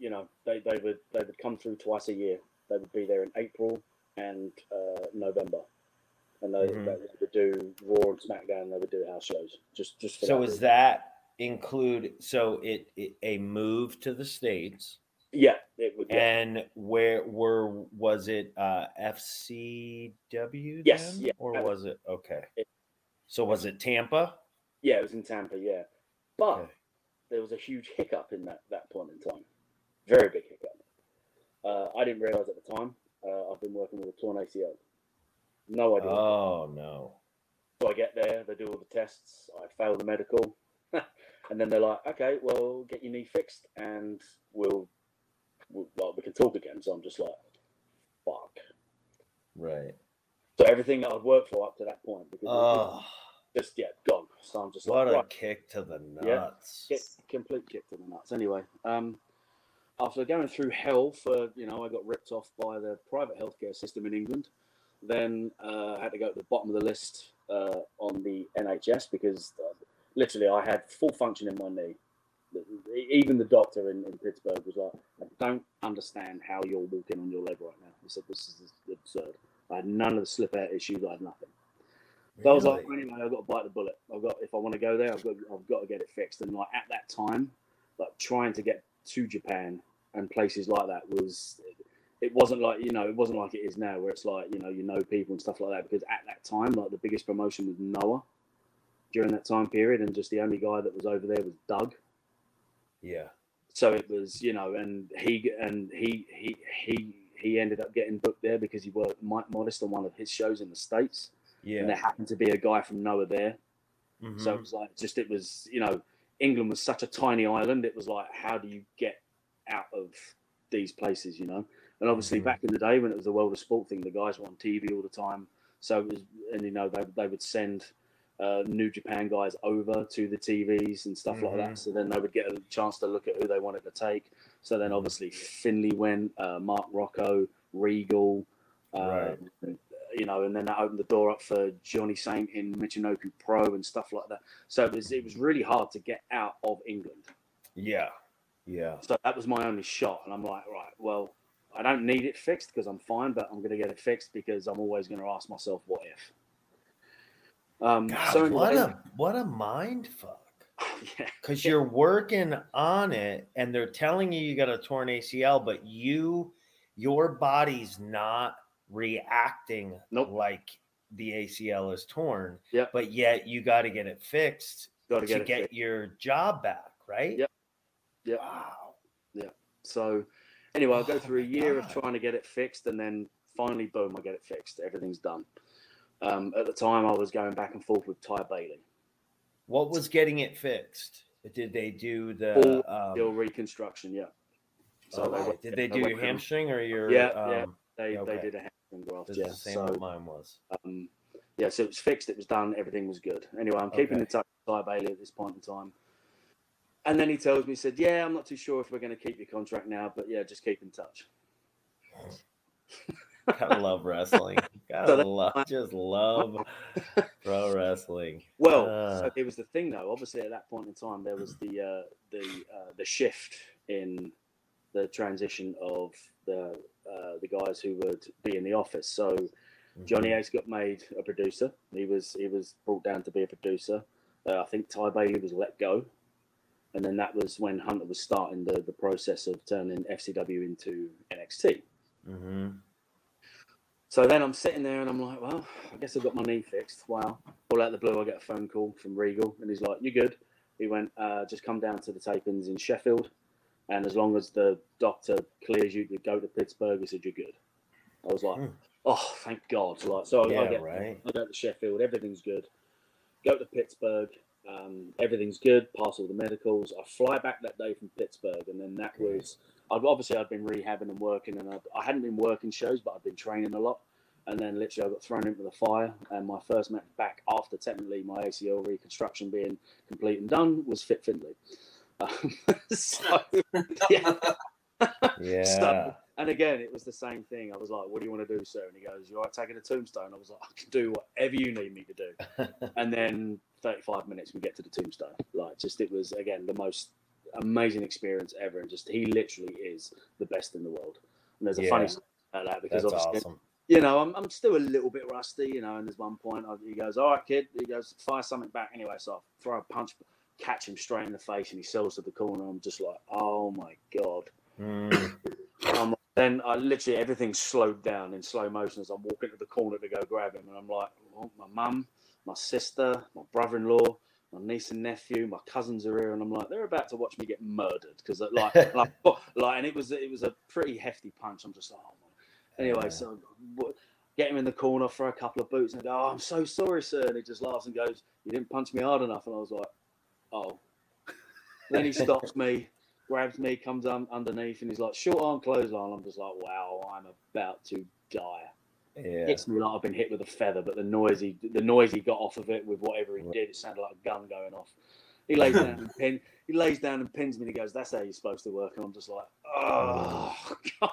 you know, they, they would they would come through twice a year. They would be there in April and uh, November, and they, Mhm. they would do Raw and SmackDown. They would do house shows. Just just for So that is that include so it, it a move to the states yeah, it would. Yeah. and where were was it uh FCW Yes, then? yeah. or was it okay? It- So was it Tampa? yeah, it was in Tampa. Yeah, but Okay. there was a huge hiccup in that that point in time. Very big hiccup. Uh, I didn't realize at the time. Uh, I've been working with a torn ACL. No idea. Oh no. So I get there, they do all the tests, I fail the medical, and then they're like, "Okay, well, get your knee fixed, and we'll, we'll well, we can talk again." So I'm just like, "Fuck!" Right. So everything that I'd worked for up to that point, because Oh, just yeah, gone. So I'm just what like, a right, kick to the Yeah. nuts. kick, complete kick to the nuts. Anyway, um, after going through hell for you know, I got ripped off by the private healthcare system in England. Then uh, I had to go to the bottom of the list uh, on the NHS because uh, literally I had full function in my knee. Even the doctor in, in Pittsburgh was like, "I don't understand how you're walking on your leg right now." He said, "This is absurd." I had none of the slip out issues. I had nothing. So I was like, Really? anyway, I've got to bite the bullet. I've got if I want to go there, I've got I've got to get it fixed. And like at that time, like trying to get to Japan and places like that was it wasn't like you know it wasn't like it is now where it's like you know you know people and stuff like that because at that time like the biggest promotion was Noah during that time period and just the only guy that was over there was Doug yeah. so it was you know and he and he he he he ended up getting booked there because he worked Mike Modest on one of his shows in the states Yeah. and there happened to be a guy from Noah there so Mhm. it was like just it was you know England was such a tiny island. It was like, how do you get out of these places, you know? And obviously, Mhm. back in the day when it was the world of sport thing, the guys were on TV all the time. So it was, and you know, they, they would send uh, New Japan guys over to the TVs and stuff like Mhm. that. So then they would get a chance to look at who they wanted to take. So then obviously Finlay went, uh, Mark Rocco, Regal, uh, you know, and then that opened the door up for Johnny Saint in Michinoku Pro and stuff like that. So it was it was really hard to get out of England. Yeah. Yeah. So that was my only shot, and I'm like, right, well, I don't need it fixed because I'm fine, but I'm going to get it fixed because I'm always going to ask myself, what if? Um, God, so what a what a mind fuck. yeah, Because you're working on it and they're telling you you got a torn ACL, but you your body's not reacting Nope. like the ACL is torn. Yep. But yet you got to get it fixed to to get get fixed. your job back, right? Yep. Yep. Wow. Yeah. So anyway, I go Oh through a year of trying to get it fixed, and then finally, boom, I get it fixed. Everything's done. Um, at the time, I was going back and forth with Ty Bailey. What was getting it fixed? Did they do the um, Still reconstruction, yeah. So they okay. went- did they do your went with them. hamstring or your Yeah, um, yeah. They Okay. they did a hamstring graft, This yeah. the same So mine was. um, yeah, so it was fixed. It was done. Everything was good. Anyway, I'm keeping Okay. in touch with Ty Bailey at this point in time. And then he tells me, he said, "Yeah, I'm not too sure if we're going to keep your contract now, but yeah, just keep in touch." Gotta love wrestling. Gotta So love, just love pro wrestling. Well, Uh. so it was the thing though. Obviously, at that point in time, there was the uh, the uh, the shift in the transition of the uh, the guys who would be in the office. So Johnny Mm-hmm. Ace got made a producer. He was he was brought down to be a producer. Uh, I think Ty Bailey was let go, and then that was when Hunter was starting the the process of turning FCW into NXT. hmm So then I'm sitting there and I'm like, well, I guess I've got my knee fixed. Wow. All out of the blue, I get a phone call from Regal and he's like, you good? He went, uh, just come down to the tapings in Sheffield. And as long as the doctor clears you to go to Pittsburgh, he said, you're good. I was like, Hmm. oh, thank God. Like, so I get, right. I go to Sheffield, everything's good. Go to Pittsburgh, um, everything's good, pass all the medicals. I fly back that day from Pittsburgh, and then that Okay. was, I'd, obviously, I'd been rehabbing and working, and I'd, I hadn't been working shows, but I'd been training a lot. And then literally, I got thrown into the fire, and my first match back after technically my ACL reconstruction being complete and done was Fit Finlay. Um, so, yeah. Yeah. So- and again, it was the same thing. I was like, "What do you want to do, sir?" And he goes, "You all right taking a tombstone?" I was like, "I can do whatever you need me to do." and then 35 minutes, we get to the tombstone. Like, just it was again the most amazing experience ever, and just he literally is the best in the world. And there's a funny Yeah. story about that because That's obviously, awesome. you know, I'm, I'm still a little bit rusty, you know. And there's one point I, he goes, "All right, kid," he goes, "Fire something back." Anyway, so I throw a punch, catch him straight in the face, and he sells to the corner. I'm just like, "Oh my god." Mm. Um, then I literally everything slowed down in slow motion as I'm walking to the corner to go grab him, and I'm like, oh, my mum, my sister, my brother-in-law, my niece and nephew, my cousins are here, and I'm like, they're about to watch me get murdered because like, like, like, and it was it was a pretty hefty punch. I'm just like, oh my. Anyway, Yeah. so get him in the corner for a couple of boots and I go, oh, I'm so sorry, sir, and he just laughs and goes, you didn't punch me hard enough, and I was like, oh. then he stops me grabs me, comes un- underneath, and he's like, short arm clothesline. I'm just like, wow, I'm about to die. Yeah. Hits me like I've been hit with a feather, but the noise he, the noise he got off of it with whatever he did, it sounded like a gun going off. He lays down and pin, he lays down and pins me, and he goes, "That's how you're supposed to work." And I'm just like, oh, God.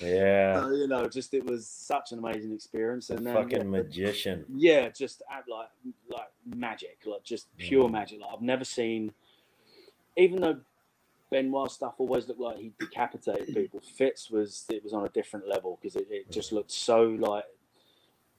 Yeah. So, you know, just it was such an amazing experience, and then fucking yeah, magician. yeah, just act like like magic, like just pure Mm. magic. Like I've never seen, even though Benoit stuff always looked like he decapitated people. Fitz was it was on a different level because it, it just looked so like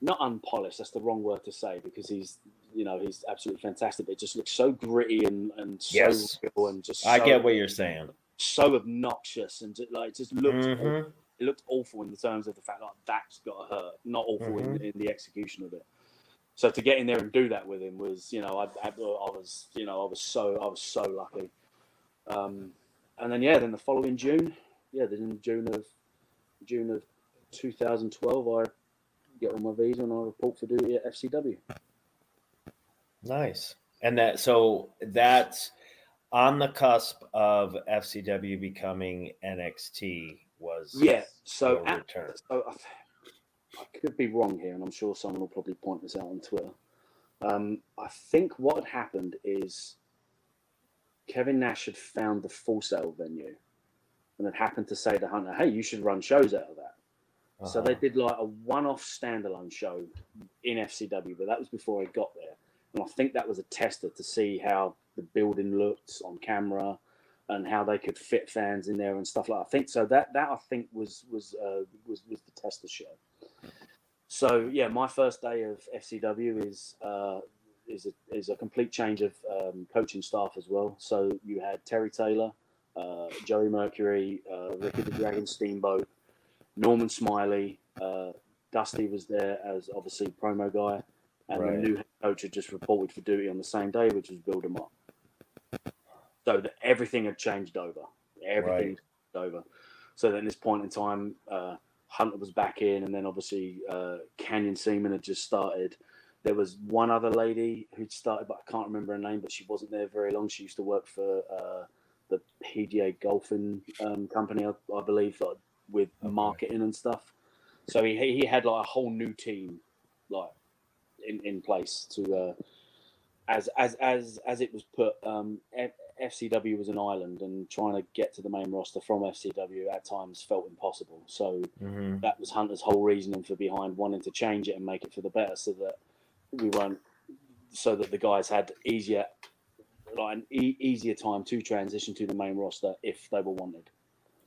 not unpolished. That's the wrong word to say because he's you know he's absolutely fantastic. It just looks so gritty and and so Yes. real and just I so, get what you're saying. so obnoxious and just, like just looked Mhm. it looked awful in the terms of the fact like that's got to hurt, not awful in, Mm-hmm. in the execution of it. So to get in there and do that with him was, you know, I, I, I was, you know, I was so, I was so lucky. Um, and then yeah, then the following June, yeah, then in June of June of 2012, I get on my visa and I report for duty at FCW. Nice. And that so that's on the cusp of FCW becoming NXT was Yeah. So at, return. so I, I could be wrong here, and I'm sure someone will probably point this out on Twitter. Um, I think what had happened is Kevin Nash had found the Full Sail venue and had happened to say to Hunter, "Hey, you should run shows out of that." So they Uh-huh. did like a one-off standalone show in FCW, but that was before I got there, and I think that was a tester to see how the building looked on camera and how they could fit fans in there and stuff like. That. I think so. That that I think was was uh, was was the tester show. So yeah, my first day of FCW is uh, is a, is a complete change of um, coaching staff as well. So you had Terry Taylor, uh, Joey Mercury, uh, Ricky the Dragon Steamboat, Norman Smiley, uh, Dusty was there as obviously promo guy, and Right. the new head coach had just reported for duty on the same day, which was Bill DeMott. So that everything had changed over. Everything Right. over. So then, at this point in time, uh, Hunter was back in, and then obviously uh, Canyon Ceman had just started. There was one other lady who'd started, but I can't remember her name. But she wasn't there very long. She used to work for uh, the PGA Golfing um, Company, I, I believe, like, with Okay. marketing and stuff. So he he had like a whole new team, like in, in place to uh, as as as as it was put. Um, FCW was an island, and trying to get to the main roster from FCW at times felt impossible. So Mhm. that was Hunter's whole reasoning for behind wanting to change it and make it for the better, so that we weren't, so that the guys had easier, like an e- easier time to transition to the main roster if they were wanted.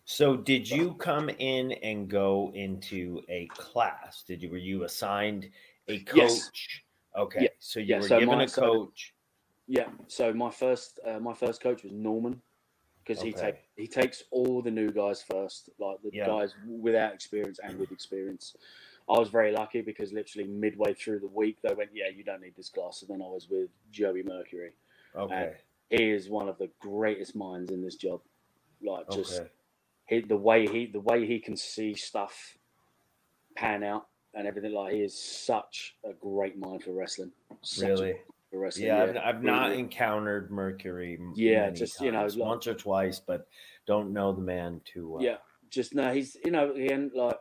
So did you come in and go into a class? Did you were you assigned a coach? Yes. Okay. Yeah. So you Yeah, were so given my- a so- coach. Yeah. So my first uh, my first coach was Norman because he Okay. take he takes all the new guys first, like the Yeah. guys without experience and with experience. I was very lucky because literally midway through the week they went, "Yeah, you don't need this class." And then I was with Joey Mercury. Okay. He is one of the greatest minds in this job. Like just okay. he, the way he the way he can see stuff pan out and everything. Like he is such a great mind for wrestling. Such Really? for wrestling. Yeah, I've, I've not really. encountered Mercury. Yeah, just, you know, like- once or twice, but don't know the man too well. Yeah, just no. He's you know again like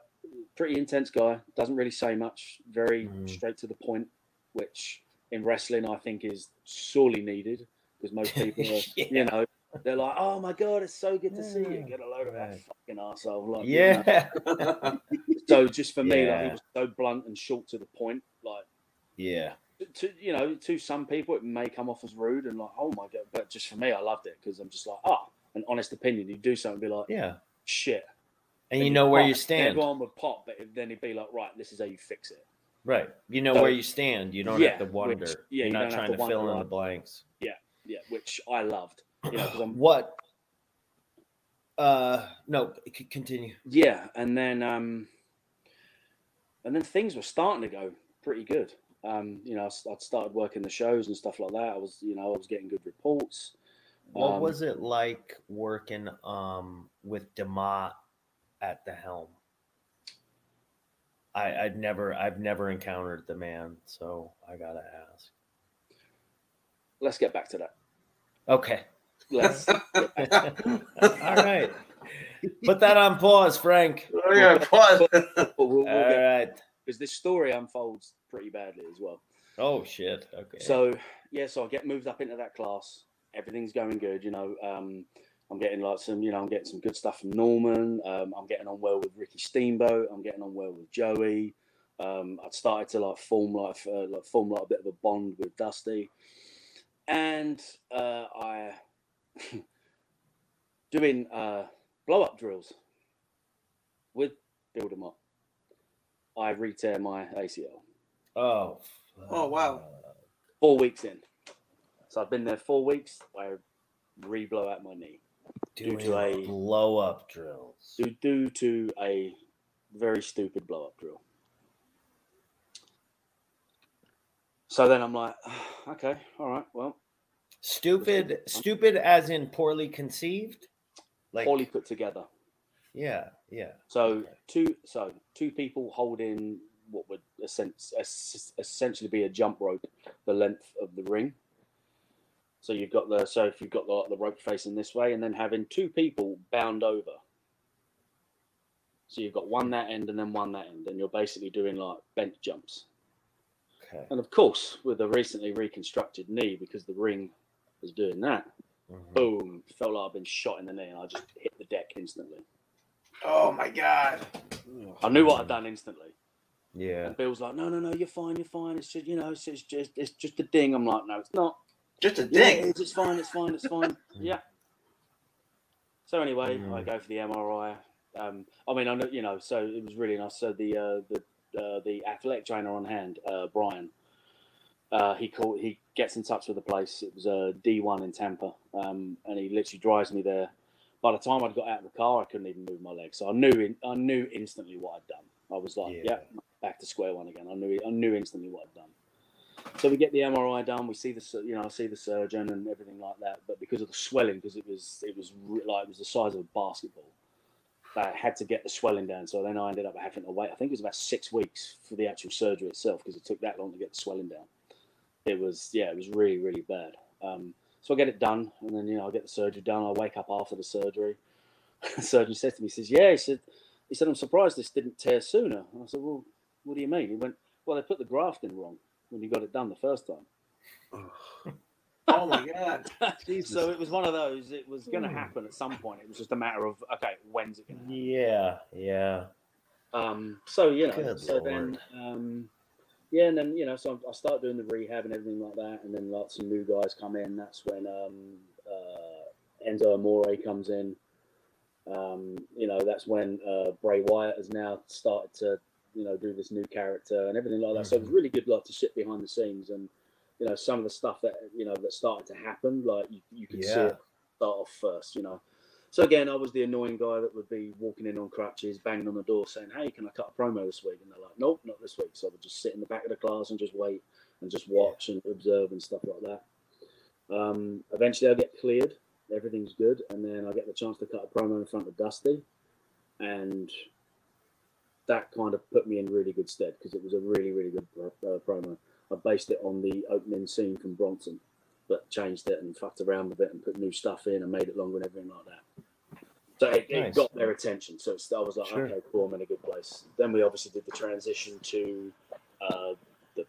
pretty intense guy. Doesn't really say much. Very Mhm. straight to the point, which in wrestling I think is sorely needed because most people, are, Yeah. you know, they're like, "Oh my god, it's so good to see you." Get a load of that fucking asshole. Like, you know. Yeah. So just for me, like he was so blunt and short to the point. Like yeah. to you know, to some people it may come off as rude and like, "Oh my god," but just for me, I loved it because I'm just like, "Oh." An honest opinion, you do something, be like, Yeah. shit. And Then you know where you pop, stand. Everyone would pop, but then he'd be like, right, this is how you fix it. Right. You know So- where you stand. You don't Yeah, have to wonder. which- You're you not trying to to, fill in the blanks. Yeah, Yeah, which I loved. You know, What? Uh, no. Continue. yeah, and then um, and then things were starting to go pretty good. Um, you know, I'd started working the shows and stuff like that. I was, you know, I was getting good reports. What Um, was it like working um with DeMott at the helm? I, I'd never I've never encountered the man, so I gotta ask. Let's get back to that. Okay. Let's. All right. Put that on pause, Frank. Oh, yeah, pause. but we'll, we'll All get right. because this story unfolds pretty badly as well. Oh shit. Okay. So yeah, so I get moved up into that class. Everything's going good, you know. Um, I'm getting like some, you know, I'm getting some good stuff from Norman. Um, I'm getting on well with Ricky Steamboat. I'm getting on well with Joey. Um, I'd started to like form like uh, like form like a bit of a bond with Dusty, and uh, I doing uh, blow up drills with Bill DeMott. I re-tear my ACL oh. Oh, wow. four weeks in. So I've been there four weeks. I re-blow out my knee Due to a- blow up drills. due, due to a very stupid blow-up drill. So then I'm like, okay, all right, well, Stupid, stupid as in poorly conceived. Like poorly put together. yeah, yeah. So Okay. two, so two people holding what would essen- essentially be a jump rope, the length of the ring. So you've got the so if you've got the, the rope facing this way, and then having two people bound over. So you've got one that end and then one that end, and you're basically doing like bench jumps. Okay. And of course, with a recently reconstructed knee, because the ring was doing that, Mhm. boom, felt like I've been shot in the knee, and I just hit the deck instantly. Oh my god. I knew what I'd done instantly. Yeah. And Bill's like, "No, no, no, you're fine, you're fine. It's just, you know, it's, it's just, it's just a ding." I'm like, "No, it's not. Just a Yeah, ding. it is, it's fine, it's fine, it's fine." yeah. So anyway, I Mm. go for the MRI. Um, I mean, I know, you know, so it was really nice. So the uh, the uh, the athletic trainer on hand, uh, Brian, uh, he called, he gets in touch with the place. It was a D1 in Tampa, um, and he literally drives me there. By the time I'd got out of the car, I couldn't even move my legs. So I knew, in, I knew instantly what I'd done. I was like, Yeah. yeah, back to square one again. I knew, I knew instantly what I'd done. So we get the MRI done. We see the, you know, I see the surgeon and everything like that. But because of the swelling, because it was, it was like it was the size of a basketball, I had to get the swelling down. So then I ended up having to wait. I think it was about six weeks for the actual surgery itself because it took that long to get the swelling down. It was, yeah, it was really, really bad. Um, so I get it done, and then you know I get the surgery done. I wake up after the surgery. the surgeon says to me, he says, "Yeah," he said, "He said I'm surprised this didn't tear sooner." And I said, "Well, what do you mean?" He went, "Well, they put the graft in wrong when you got it done the first time." Oh my god. so it was one of those. It was going to happen at some point. It was just a matter of okay, when's it going to happen? Yeah. Yeah. Um, so you know, Good so then, um, yeah, and then you know, so I start doing the rehab and everything like that, and then lots of new guys come in. That's when um, uh, Enzo Amore comes in. Um, you know, that's when uh, Bray Wyatt has now started to, you know, do this new character and everything like that. So it was really good, like to sit behind the scenes and, you know, some of the stuff that you know that started to happen, like you, you could see it start off first, you know. So again, I was the annoying guy that would be walking in on crutches, banging on the door, saying, "Hey, can I cut a promo this week?" And they're like, "Nope, not this week." So I would just sit in the back of the class and just wait and just watch and observe and stuff like that. Um, eventually, I get cleared. Everything's good, and then I get the chance to cut a promo in front of Dusty, and that kind of put me in really good stead because it was a really, really good uh, promo. I based it on the opening scene from Bronson, but changed it and fucked around with it and put new stuff in and made it longer and everything like that. So it, it got their attention. So it's, I was like, Sure. okay, cool, I'm in a good place. Then we obviously did the transition to uh, the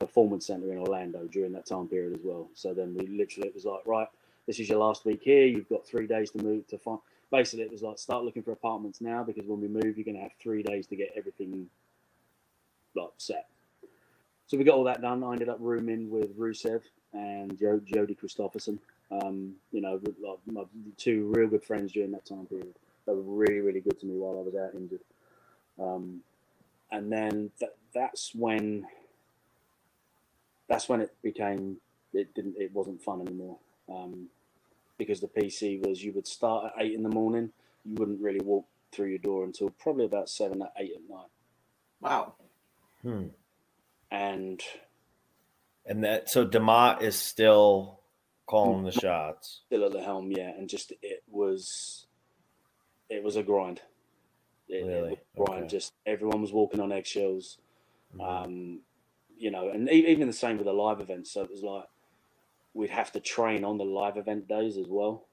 performance center in Orlando during that time period as well. So then we literally it was like, right, this is your last week here. You've got three days to move to find. Basically, it was like start looking for apartments now because when we move, you're going to have three days to get everything like set. So we got all that done. I ended up rooming with Rusev and jo- Jody Christopherson. Um, you know, like my two real good friends during that time period. They were really, really good to me while I was out injured. Um, and then th- that's when that's when it became it didn't it wasn't fun anymore um, because the PC was you would start at eight in the morning. You wouldn't really walk through your door until probably about seven at eight at night. Wow. Hmm. And And that so DeMott is still calling the shots. still at the helm, yeah, and just it was, it was a grind. It, it Really? was a grind. Okay. Just everyone was walking on eggshells, Mhm. um, you know, and even the same with the live events. So it was like we'd have to train on the live event days as well.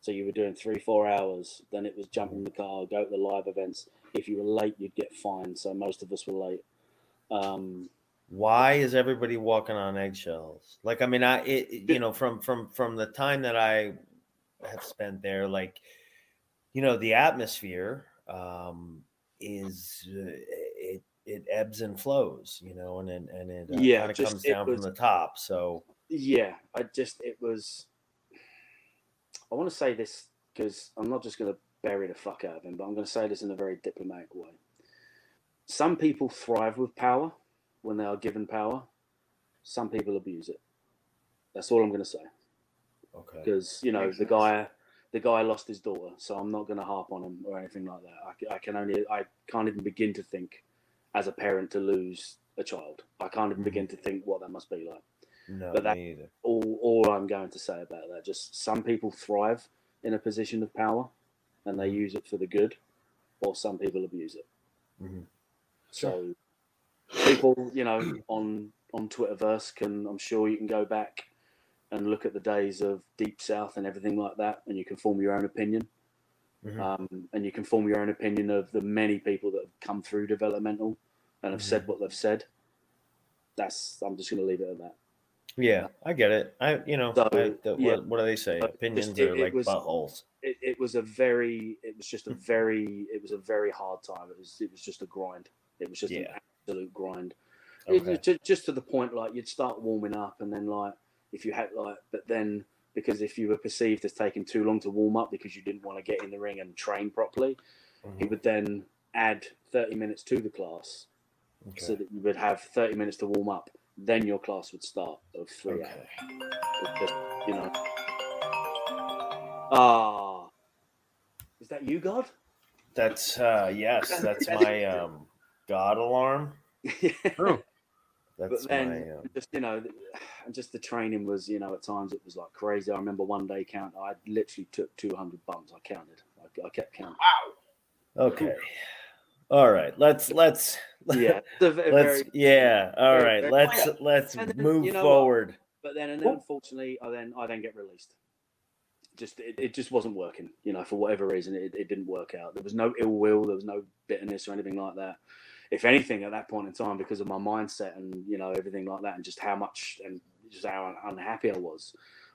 So you were doing three, four hours. Then it was jumping the car, go to the live events. If you were late, you'd get fined. So most of us were late. Um, Why is everybody walking on eggshells? Like, I mean, I it, you know from from from the time that I have spent there, like, you know, the atmosphere um, is uh, it it ebbs and flows, you know, and it, and it uh, Yeah, kind of comes down was- from the top. So yeah i just it was i want to say this because i'm not just going to bury the fuck out of him but i'm going to say this in a very diplomatic way some people thrive with power when they are given power some people abuse it that's all i'm going to say okay, because you know Makes the sense. guy the guy lost his daughter so i'm not going to harp on him or anything like that I can only i can't even begin to think as a parent to lose a child i can't even Mhm. begin to think what that must be like no, but that- either. all all I'm going to say about that. Just some people thrive in a position of power and they use it for the good, or some people abuse it. Mhm. So people, you know, on on Twitterverse can I'm sure you can go back and look at the days of Deep South and everything like that, and you can form your own opinion. Mhm. Um, and you can form your own opinion of the many people that have come through developmental and have said what they've said. That's I'm just going to leave it at that. Yeah, I get it. I, you know, So, I, the, yeah. what, what do they say? Opinions just- it- are like was- buttholes. It, it was a very, it was just a very, it was a very hard time. It was, it was just a grind. It was just an Yeah. Absolute grind. It- Okay. just to the point, like you'd start warming up, and then like if you had like, but then because if you were perceived as taking too long to warm up because you didn't want to get in the ring and train properly, he Mhm. would then add 30 minutes to the class so that you would have 30 minutes to warm up. Then your class would start of three Okay. hours. Just, you know. Ah, is that you, God? That's uh yes, that's my um God alarm. That's but then my um, just you know and just the training was you know at times it was like crazy. I remember one day count i literally took 200 bumps. I counted. I, I kept counting. Wow. okay. All right, let's let's yeah it's let's very- yeah. All very- right, very- let's let's then, move you know what? forward. but then and then unfortunately i then i then get released. Just it, it just wasn't working you know for whatever reason it, it didn't work out. There was no ill will. There was no bitterness or anything like that if anything at that point in time because of my mindset and you know everything like that and just how much and just how unhappy i was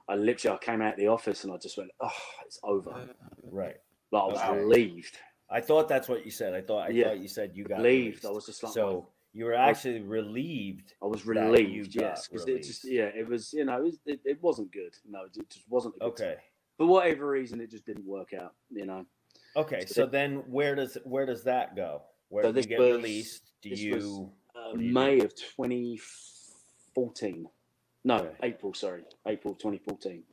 i literally i came out of the office and i just went oh it's over uh, Right. like i was Okay. relieved I thought that's what you said. I thought I Yeah. thought you said you got relieved i was just like so you were I was- actually relieved. I was relieved, yes, because it just yeah, it was you know it, was, it, it wasn't good. No, it just wasn't good time. Okay. for whatever reason, it just didn't work out. You know, Okay. So So that- then where does where does that go? Where So do you this get was- released? Do you was, uh, do you May of 2014. No, Okay. April. Sorry, April 2014.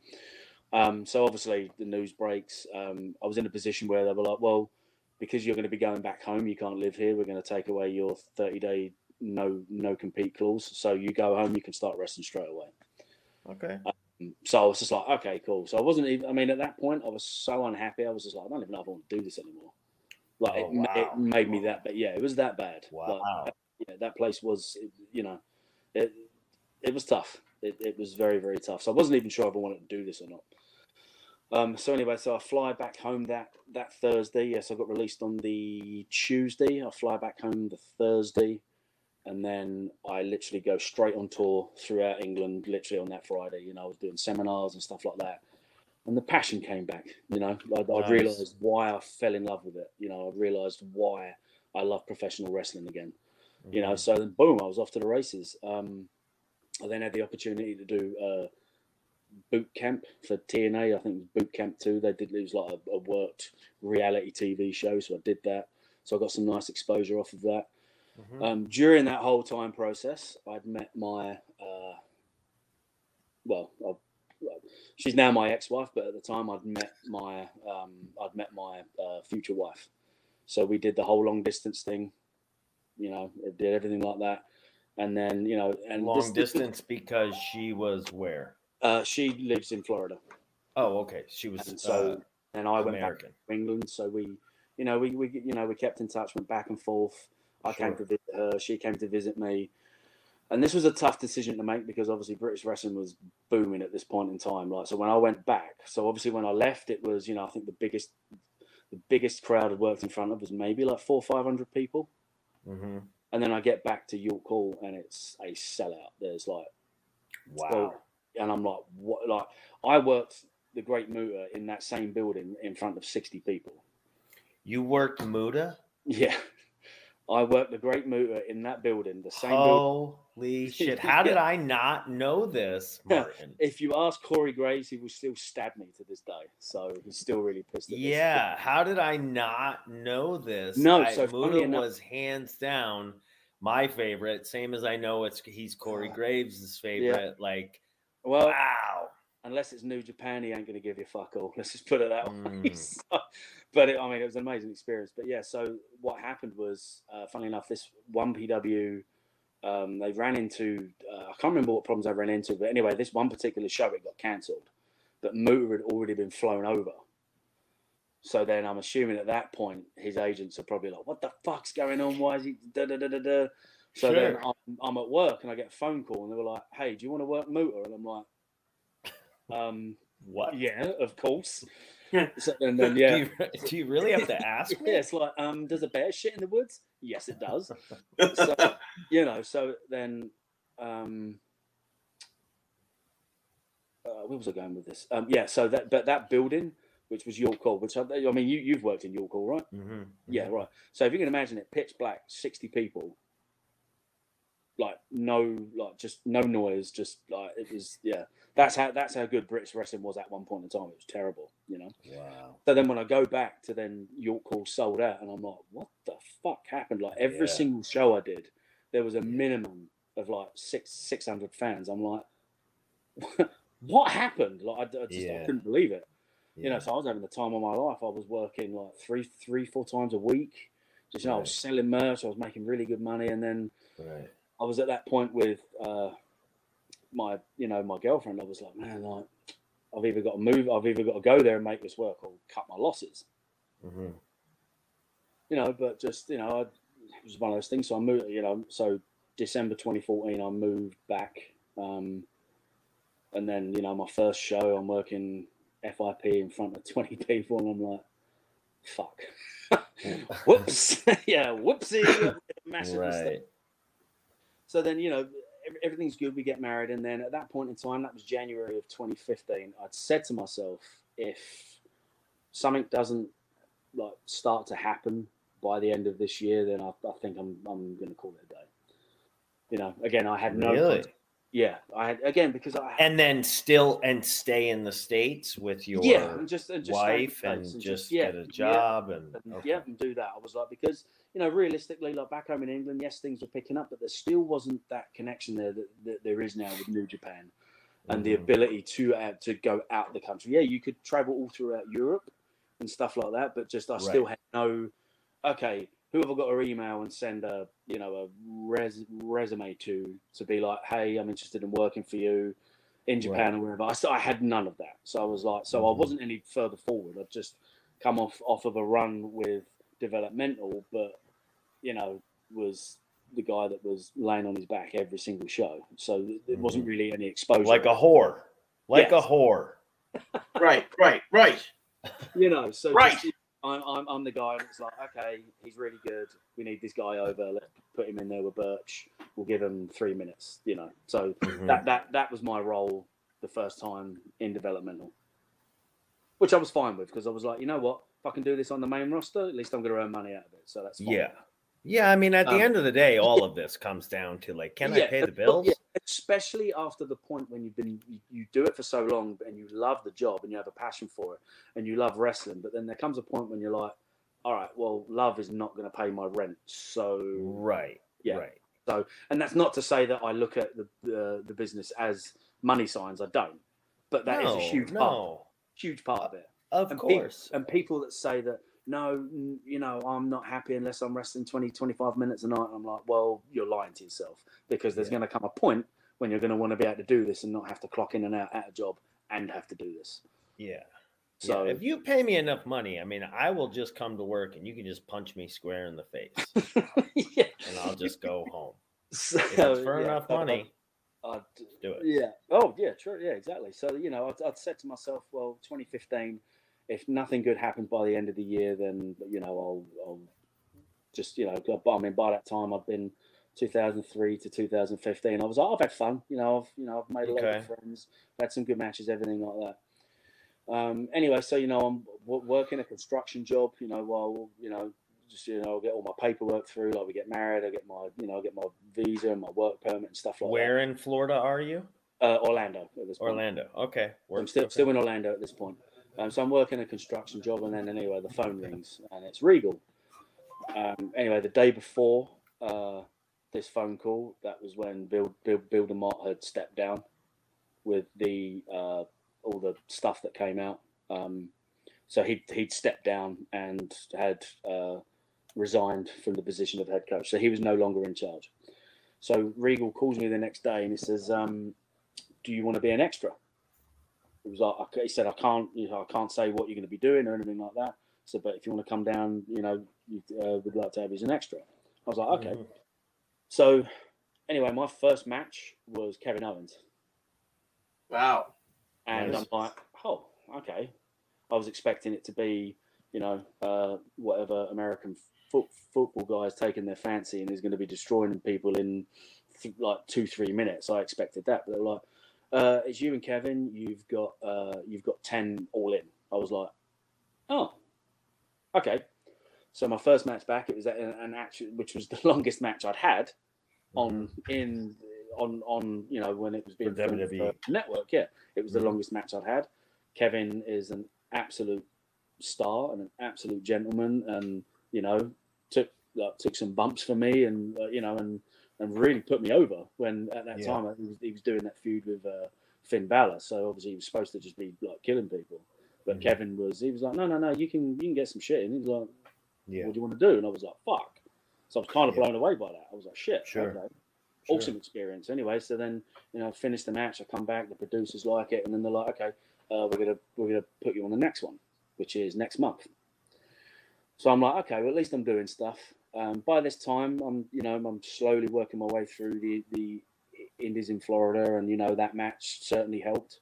Um, so obviously the news breaks. Um, I was in a position where they were like, "Well, because you're going to be going back home, you can't live here. We're going to take away your 30 day no no compete clause. So you go home, you can start wrestling straight away." Okay. So I was just like, okay, cool. So I wasn't even, I mean, at that point, I was so unhappy. I was just like, I don't even know if I want to do this anymore. Like, Oh, it, wow. it made me that, but yeah, it was that bad. Wow. Like, yeah, that place was, you know, it, it was tough. It, it was very, very tough. So I wasn't even sure if I wanted to do this or not. Um, so anyway, so I fly back home that that Thursday. Yes, I got released on the Tuesday. I fly back home the Thursday, and then I literally go straight on tour throughout England. Literally on that Friday, you know, I was doing seminars and stuff like that, and the passion came back. You know, I, I realized why I fell in love with it. You know, I realized why I love professional wrestling again. You know, so then boom, I was off to the races. Um, I then had the opportunity to do uh, boot camp for TNA. I think it was boot camp too. They did it was like a, a worked reality TV show, so I did that. So I got some nice exposure off of that. Mhm. Um, during that whole time process, I'd met my, uh, well, I, well, she's now my ex-wife, but at the time I'd met my, um, I'd met my uh, future wife. So we did the whole long distance thing, you know, it did everything like that, and then you know, and long this- distance because she was where? uh, she lives in Florida, Oh, okay. She was and so uh, and I went back to England. So we, you know, we, we you know we kept in touch, went back and forth. I came to visit her. She came to visit me. And this was a tough decision to make because obviously British wrestling was booming at this point in time. Like so, when I went back, so obviously when I left, it was you know I think the biggest, the biggest crowd I'd worked in front of was maybe like four five hundred people. hmm And then I get back to York Hall and it's a sellout. There's like Wow. and I'm like, what? Like, I worked the Great Muta in that same building in front of 60 people. You worked Muta? Yeah, I worked the Great Muta in that building, the same building. Holy shit. How did I not know this, Martin? If you ask Corey Graves, he will still stab me to this day. So he's still really pissed. At this. Yeah, how did I not know this? No, I, so Muta enough- was hands down my favorite. Same as I know it's he's Corey Graves' favorite. Like, Well, wow. unless it's New Japan, he ain't going to give you a fuck all. Let's just put it that way. Mm. So- but it, I mean, it was an amazing experience. But yeah, so what happened was, uh, funnily enough, this 1PW, um, they ran into, uh, I can't remember what problems I ran into, but anyway, this one particular show, it got cancelled. But Muta had already been flown over. So then I'm assuming at that point, his agents are probably like, what the fuck's going on? Why is he da da da da da? So then I'm, I'm at work and I get a phone call and they were like, hey, do you want to work Muta? And I'm like, Um, What? yeah, of course. Yeah. And then yeah, Do you, do you really have to ask yeah, it's like, um, does a bear shit in the woods? Yes, it does. so, you know, so then, um, uh, where was I going with this? Um, yeah, so that but that building, which was York Hall, which I, I mean, you you've worked in York Hall, right? Mhm, Yeah, mhm. right. So if you can imagine it, pitch black, sixty people, no, like just no noise, just like it was. Yeah, that's how that's how good British wrestling was at one point in time. It was terrible, you know. Wow. So then when I go back to then York Hall sold out, and I'm like, what the fuck happened? Like every Yeah. single show I did, there was a minimum of like six six hundred fans. I'm like, what happened? Like I, I just I couldn't believe it. You know, so I was having the time of my life. I was working like three three four times a week. Just you know, I was selling merch. I was making really good money, and then Right. I was at that point with uh, my, you know, my girlfriend. I was like, man, like, I've either got to move, I've either got to go there and make this work, or cut my losses. Mhm. You know, but just you know, I, it was one of those things. So I moved, you know, so December 2014, I moved back, um, and then you know, my first show, I'm working FIP in front of 20 people, and I'm like, fuck, whoops, yeah, whoopsie, massive mistake. So then, you know, everything's good. We get married. And then at that point in time, that was January of 2015, I'd said to myself, if something doesn't like start to happen by the end of this year, then I, I think I'm, I'm going to call it a day. You know, again, I had no, Really? yeah, I had, again, because I had, And then still and stay in the states with your yeah, and just, and just wife place and, yeah, just get a yeah, job and, and okay. yeah, and do that. I was like, because you know, realistically, like back home in England, yes, things were picking up, but there still wasn't that connection there that, that there is now with New Japan, and the Mhm. ability to uh, to go out the country. Yeah, you could travel all throughout Europe and stuff like that, but just I still had no. Okay, who have I got to email and send a you know a res, resume to to be like, hey, I'm interested in working for you in Japan or wherever. I, I had none of that, so I was like, so I Mhm. wasn't any further forward. I'd just come off off of a run with developmental, but you know, was the guy that was laying on his back every single show. So th- there wasn't really any exposure. like a whore. Like Yes. a whore. right, right, right. you know, so Right. just, I'm, I'm, I'm the guy that's like, okay, he's really good. We need this guy over. Let's put him in there with Burch. We'll give him three minutes, you know. So Mhm. that, that, that was my role the first time in developmental, which I was fine with because I was like, you know what? If I can do this on the main roster, at least I'm going to earn money out of it. So that's fine. Yeah. Yeah, I mean, at the Um, end of the day, all of this comes down to like, can I pay the bills? yeah, especially after the point when you've been you, you do it for so long and you love the job and you have a passion for it and you love wrestling, but then there comes a point when you're like, all right, well, love is not going to pay my rent, so Right. yeah. Right. So, and that's not to say that I look at the the, the business as money signs. I don't, but that is no, a huge no. part, huge part of it. Of and course. and people that say that no you know i'm not happy unless i'm resting 20 25 minutes a night i'm like well you're lying to yourself because there's Yeah. going to come a point when you're going to want to be able to do this and not have to clock in and out at a job and have to do this yeah. so So if you pay me enough money, I mean, I will just come to work and you can just punch me square in the face yeah and I'll just go home. so, If it's for yeah, enough I- uh, money, I'd- do it. Yeah. Oh, yeah, true. Yeah, exactly. So, you know, I'd, I'd said to myself, well, 2015, if nothing good happens by the end of the year, then, you know, I'll, I'll just, you know, go- I mean, by that time, I've been 2003 to 2015. I was like, I've had fun. You know, I've, you know, I've made a lot of friends, had some good matches, everything like that. Um, anyway, so, you know, I'm w- working a construction job, you know, while, you know, just, you know, I'll get all my paperwork through. Like, we get married, I get my, you know, I get my visa and my work permit and stuff like that. Where in Florida are you? Uh, Orlando at this point. Orlando. Okay. I'm still Okay. still in Orlando at this point. Um, so I'm working a construction job, and then anyway, the phone rings, and it's Regal. Um, anyway, the day before uh, this phone call, that was when Bill Bill Bill DeMott had stepped down with the uh, all the stuff that came out. Um, so he'd he'd stepped down and had uh, resigned from the position of head coach. So he was no longer in charge. So Regal calls me the next day and he says, um, "Do you want to be an extra?" It was like he said, "I can't, you know, I can't say what you're going to be doing or anything like that." So, but if you want to come down, you know, you uh, would like to have you as an extra. I was like, okay. Mhm. So, anyway, my first match was Kevin Owens, Wow. and Nice. I'm like, oh, okay. I was expecting it to be, you know, uh, whatever American foot, football guys taking their fancy and is going to be destroying people in th- like two, three minutes. I expected that, but they were like, uh, it's you and Kevin. You've got uh, you've got ten all in. I was like, oh, okay. So my first match back, it was an, an actual, which was the longest match I'd had on in on on you know when it was being WWE. network. Yeah, it was the Mhm. longest match I'd had. Kevin is an absolute star and an absolute gentleman, and you know took like, took some bumps for me, and uh, you know and and really put me over when at that Yeah. time he was, he was doing that feud with uh, Finn Balor. So obviously he was supposed to just be like killing people, but Mhm. Kevin was he was like no no no you can you can get some shit, and he was like Yeah. what do you want to do? And I was like, fuck. So I was kind of Yeah. blown away by that. I was like, shit. Sure. Okay. Sure. Awesome experience. Anyway, so then you know, finish the match. I come back. The producers like it, and then they're like, okay, uh, we're gonna we're gonna put you on the next one, which is next month. So I'm like, okay, well at least I'm doing stuff. Um, by this time, I'm you know I'm slowly working my way through the the indies in Florida, and you know that match certainly helped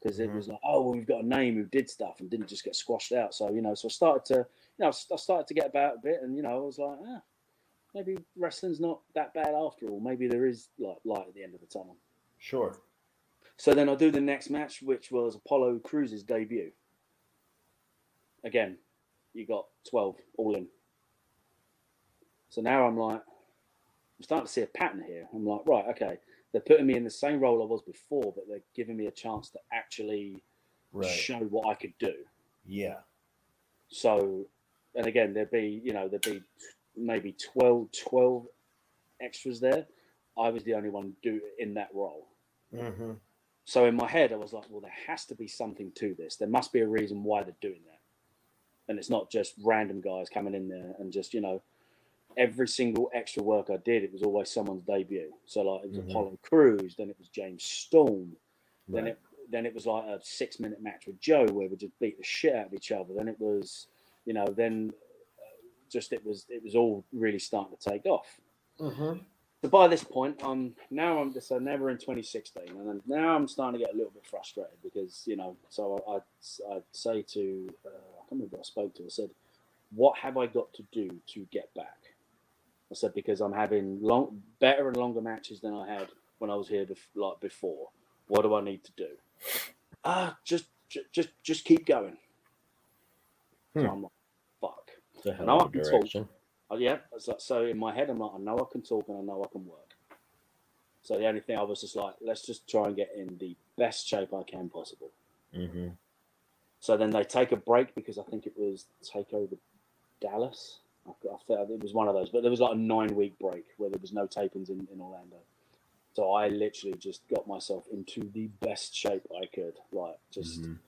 because it Mhm. was like, oh, well, we've got a name who did stuff and didn't just get squashed out. So you know, so I started to you know, I started to get about a bit, and you know, I was like, ah, maybe wrestling's not that bad after all. Maybe there is like light at the end of the tunnel. Sure. So then I do the next match, which was Apollo Crews's debut. Again, you got twelve all in. So now I'm like, I'm starting to see a pattern here. I'm like, right, okay, they're putting me in the same role I was before, but they're giving me a chance to actually Right. show what I could do. Yeah. So, and again, there'd be, you know, there'd be maybe 12, 12 extras there. I was the only one do in that role. Mm-hmm. So in my head, I was like, well, there has to be something to this. There must be a reason why they're doing that. And it's not just random guys coming in there and just, you know, every single extra work I did, it was always someone's debut. So like it was Mhm. Apollo Crews, then it was James Storm, then it then it was like a six minute match with Joe where we just beat the shit out of each other. Then it was, you know, then uh, just it was it was all really starting to take off. Mm-hmm. So by this point, I'm now I'm just so now we're in 2016, and then now I'm starting to get a little bit frustrated because you know, so I I I'd say to uh, I can't remember I spoke to. I said, "What have I got to do to get back?" I said because I'm having long, better and longer matches than I had when I was here bef- like before. What do I need to do? Ah, just ju- just just keep going. So Hmm. I'm like, fuck. It's a hell No, of I can talk. direction. Oh, yeah. So, so in my head, I'm like, I know I can talk and I know I can work. So the only thing I was just like, let's just try and get in the best shape I can possible. Mm-hmm. So then they take a break because I think it was Takeover Dallas. I, felt it was one of those, but there was like a nine week break where there was no tapings in, in Orlando. So I literally just got myself into the best shape I could, like just Mhm.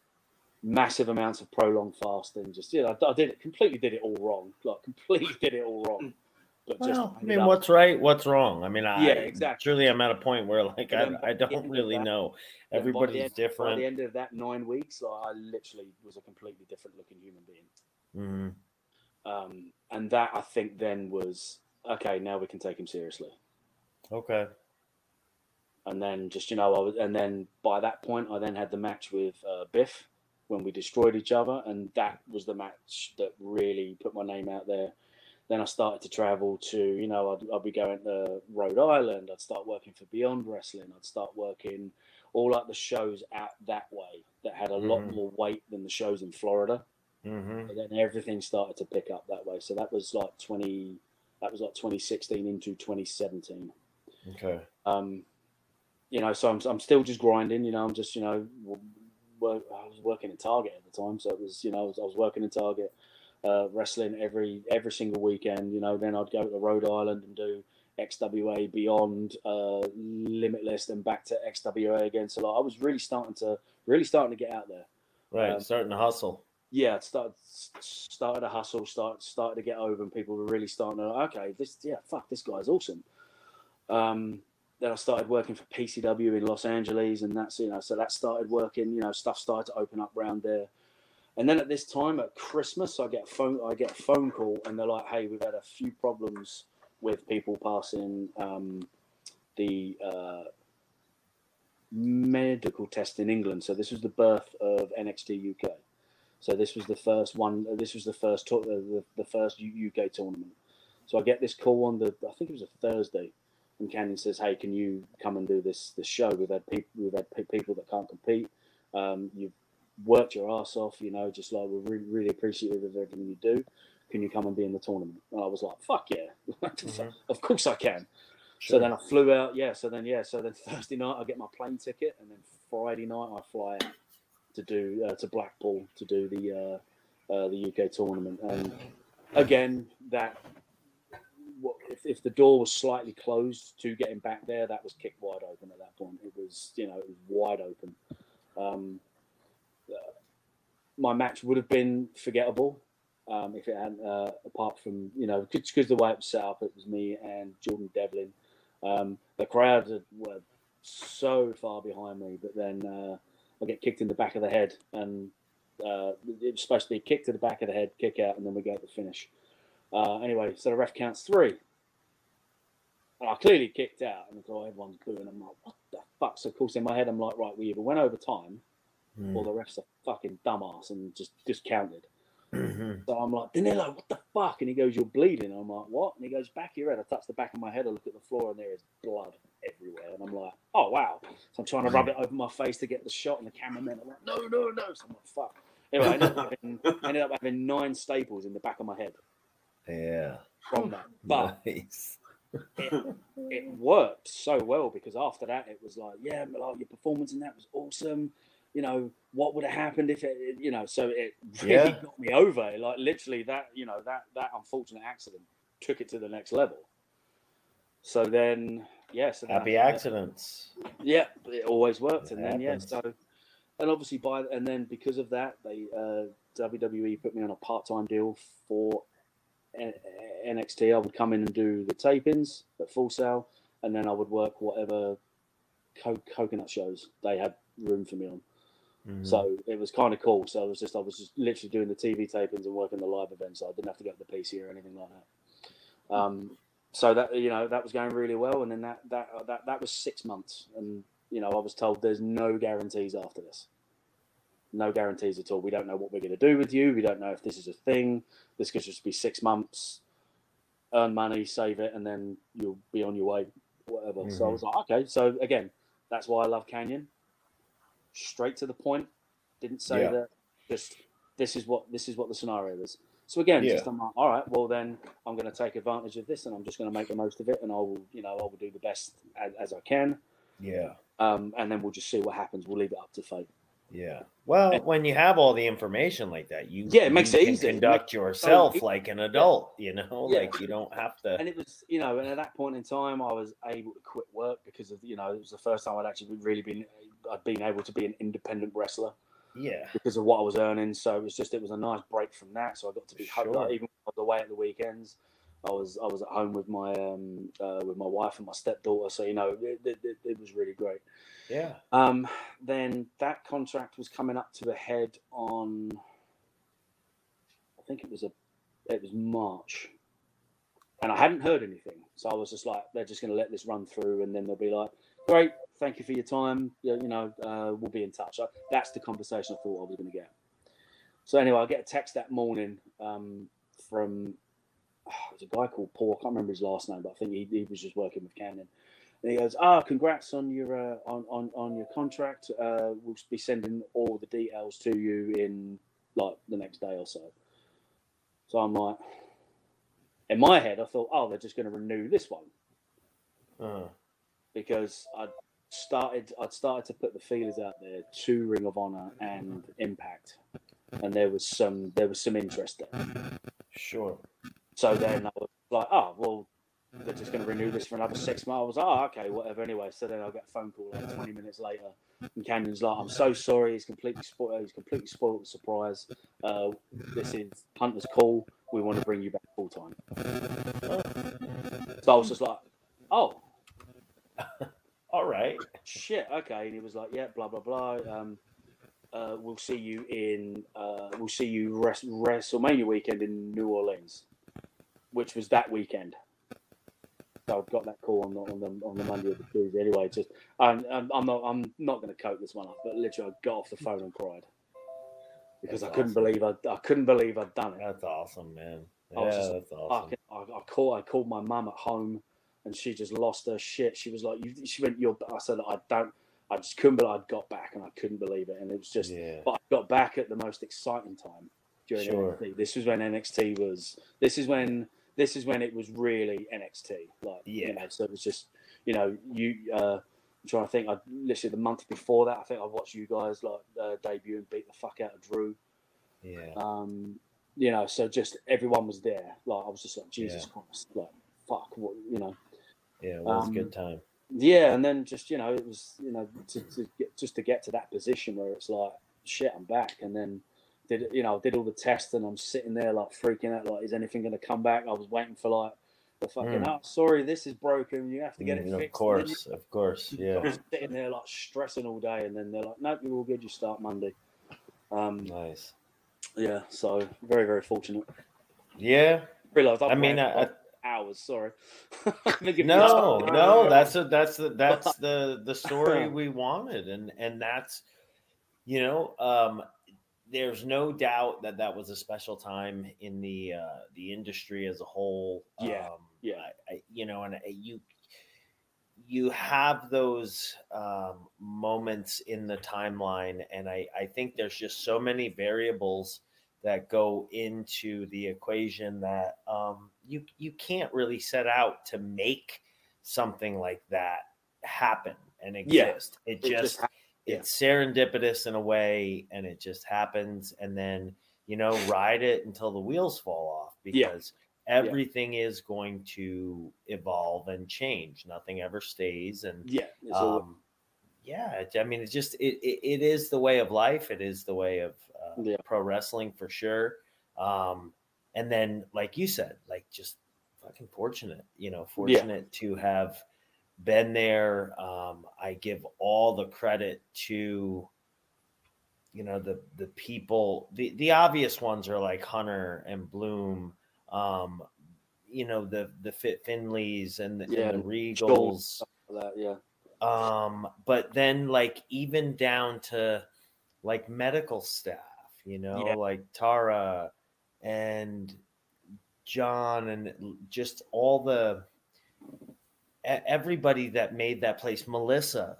massive amounts of prolonged fasting. Just yeah, I, I did it completely, did it all wrong, like completely did it all wrong. But just Well, I mean, up- what's right? What's wrong? I mean, I, Yeah, exactly. Truly, I'm at a point where, like, I, I don't really that- know. But by the Everybody's end- By the end of that nine weeks, like, I literally was a completely different looking human being. hmm Um, and that I think then was okay. Now we can take him seriously. Okay. And then just you know, I was, and then by that point, I then had the match with uh, Biff when we destroyed each other, and that was the match that really put my name out there. Then I started to travel to, you know, I'd, I'd be going to Rhode Island. I'd start working for Beyond Wrestling. I'd start working all like the shows out that way that had a lot Mhm. more weight than the shows in Florida. Hmm And then everything started to pick up that way. So that was like 20, that was like 2016 into 2017 Okay. um, you know, so I'm, I'm still just grinding. You know, I'm just you know, work, I was working at Target at the time, so it was you know, I was, I was working in Target, uh, wrestling every every single weekend. You know, then I'd go to Rhode Island and do XWA Beyond, uh, Limitless, and back to XWA again. So like, I was really starting to really starting to get out there. Right. Um, starting to hustle. Yeah, it started started to hustle, start started to get over, and people were really starting to okay, this yeah, fuck, this guy's awesome. Um, then I started working for PCW in Los Angeles, and that's you know, so that started working. You know, stuff started to open up around there. And then at this time at Christmas, I get a phone. I get a phone call, and they're like, "Hey, we've had a few problems with people passing um, the uh, medical test in England. So this was the birth of NXT UK. So this was the first one. This was the first tour, the, the first UK tournament. So I get this call on the I think it was a Thursday, and Canyon says, "Hey, can you come and do this this show? We've had people we've had pe- people that can't compete. Um, you've worked your ass off. You know, just like we're really, really appreciative of everything you do. Can you come and be in the tournament?" And I was like, "Fuck yeah, Mhm. of course I can." So then I flew out. Yeah. So then yeah. So then Thursday night I get my plane ticket, and then Friday night I fly out to do uh, to Blackpool to do the uh, uh, the UK tournament. And again, that if, if the door was slightly closed to getting back there, that was kicked wide open at that point. It was you know it was wide open. Um, uh, my match would have been forgettable um, if it hadn't. Uh, apart from you know because the way it was set up, it was me and Jordan Devlin. Um, the crowd were so far behind me, but then I get kicked in the back of the head, and uh, it supposed to be kick to the back of the head, kick out, and then we go to the finish. Uh, anyway, so the ref counts three. And I clearly kicked out, and so everyone's booing. I'm like, what the fuck? So, of course, in my head, I'm like, right, we either went over time, or the ref's a fucking dumbass and just discounted. Mhm. So I'm like, Danilo, what the fuck? And he goes, You're bleeding. I'm like, What? And he goes, Back of your head. I touch the back of my head. I look at the floor and there is blood everywhere. And I'm like, Oh, wow. So I'm trying to rub it over my face to get the shot. And the cameraman, I'm like, No, no, no. So I'm like, Fuck. Anyway, I ended up having, I ended up having nine staples in the back of my head Yeah. from that. But nice. it worked so well because after that it was like, yeah, like your performance in that was awesome. You know, what would have happened if it, you know, so it really Yeah. got me over. Like literally that, you know, that that unfortunate accident took it to the next level. So then, yeah, so Happy that- accidents. yeah, it always worked, It and then yeah, so and obviously by and then because of that, they uh, WWE put me on a part-time deal for N- NXT. I would come in and do the tapings at Full Sail, and then I would work whatever co- coconut shows they had room for me on. Mhm. So it was kind of cool. So I was just I was just literally doing the TV tapings and working the live events. So I didn't have to go to the PC or anything like that. Um, so that you know that was going really well, and then that that that that was six months, and you know I was told there's no guarantees after this. No guarantees at all. We don't know what we're going to do with you. We don't know if this is a thing. This could just be six months, earn money, save it, and then you'll be on your way, whatever. So I Mhm. was like, okay. So again, that's why I love Canyon straight to the point. Didn't say Yeah. that. Just this is what this is what the scenario is. So again, Yeah. just I'm like, all right, well then I'm going to take advantage of this, and I'm just going to make the most of it, and I will, you know, I will do the best as, as I can, Yeah. um, and then we'll just see what happens. We'll leave it up to fate. Yeah. Well, when you have all the information like that, you Yeah, it makes you it can easy. Conduct yourself it- like an adult. You know, Yeah. like you don't have to. And it was, you know, and at that point in time, I was able to quit work because of, you know, it was the first time I'd actually really been, I'd been able to be an independent wrestler. Yeah. because of what I was earning. So it was just it was a nice break from that. So I got to be home, Sure. like, even on the way at the weekends. I was I was at home with my um uh, with my wife and my stepdaughter. So you know it, it, it, it was really great. Yeah. Um, then that contract was coming up to a head on. I think it was a it was March, and I hadn't heard anything. So I was just like, they're just going to let this run through, and then they'll be like, great, thank you for your time. You know, uh, we'll be in touch. So that's the conversation I thought I was going to get. So anyway, I get a text that morning um, from oh, it was a guy called Paul. I can't remember his last name, but I think he, he was just working with Canyon. And he goes, "Ah, congrats on your uh, on, on on your contract. Uh, we'll be sending all the details to you in like the next day or so." So I'm like, in my head, I thought, "Oh, they're just going to renew this one." Uh, because I'd started I'd started to put the feelers out there to Ring of Honor and Impact, and there was some there was some interest there. sure. So then I was like, oh well, they're just going to renew this for another six months. I was like, oh okay, whatever. Anyway, so then I get a phone call like twenty minutes later, and Canyon's like, I'm so sorry, he's completely spoiled. He's completely spoiled the surprise. Uh, this is Hunter's call. We want to bring you back full time. So I was just like, oh All right. shit, okay. And he was like, yeah, blah blah blah. Um, uh, we'll see you in uh, we'll see you Res- WrestleMania weekend in New Orleans, which was that weekend. So I got that call on the on the, on the Monday or the Tuesday. Anyway, just I'm, I'm not I'm not going to cope this one up, but literally, I got off the phone and cried because That's I couldn't awesome. believe I I couldn't believe I'd done it. That's awesome, man. I was Yeah, just that's I, awesome. I, I called I called my mum at home, and she just lost her shit. She was like, "You," she went, "You're." I said, "I don't." I just couldn't believe I got back, and I couldn't believe it. And it was just, Yeah. but I got back at the most exciting time during Sure. NXT. This was when NXT was. This is when. This is when it was really NXT. Like, Yeah. you know, so it was just, you know, you. uh I'm trying to think. I literally the month before that, I think I watched you guys like uh, debut and beat the fuck out of Drew. Yeah. Um, you know, so just everyone was there. Like I was just like, Jesus Yeah. Christ, like fuck, what you know. Yeah. It was um, a good time. Yeah, and then just you know, it was you know to, to get just to get to that position where it's like, shit, I'm back, and then did you know did all the tests and I'm sitting there like freaking out, like, is anything going to come back? I was waiting for like the fucking, Mm. oh, sorry, this is broken. You have to get it Mm, fixed. of course. Of course. Yeah. I was sitting there like stressing all day, and then they're like, nope, you're all good. You start Monday. Um, Nice. yeah, so very very fortunate. Yeah. Realised I mean, ran I, for hours. Sorry. No, no, that's a, that's the that's the the story we wanted, and and that's you know, um, there's no doubt that that was a special time in the uh, the industry as a whole. Yeah, um, yeah. I, I, you know, and I- you you have those um, moments in the timeline, and I I think there's just so many variables that go into the equation that um, you you can't really set out to make something like that happen and Yeah, exist. it, it just, just yeah. it's serendipitous in a way, and it just happens. And then you know, ride it until the wheels fall off Yeah. because everything is going to evolve and change. Nothing ever stays, and Yeah, um, yeah, I mean, it's just it, it, it is the way of life. It is the way of uh, Yeah. pro wrestling for sure. Um, and then, like you said, like just fucking fortunate, you know, fortunate to have been there. Um, I give all the credit to, you know, the the people. The the obvious ones are like Hunter and Bloom. Um, you know the the Fit Finleys and the, Yeah, and the Regals that. Yeah, um but then like even down to like medical staff you know Yeah. like tara and john and just all the everybody that made that place melissa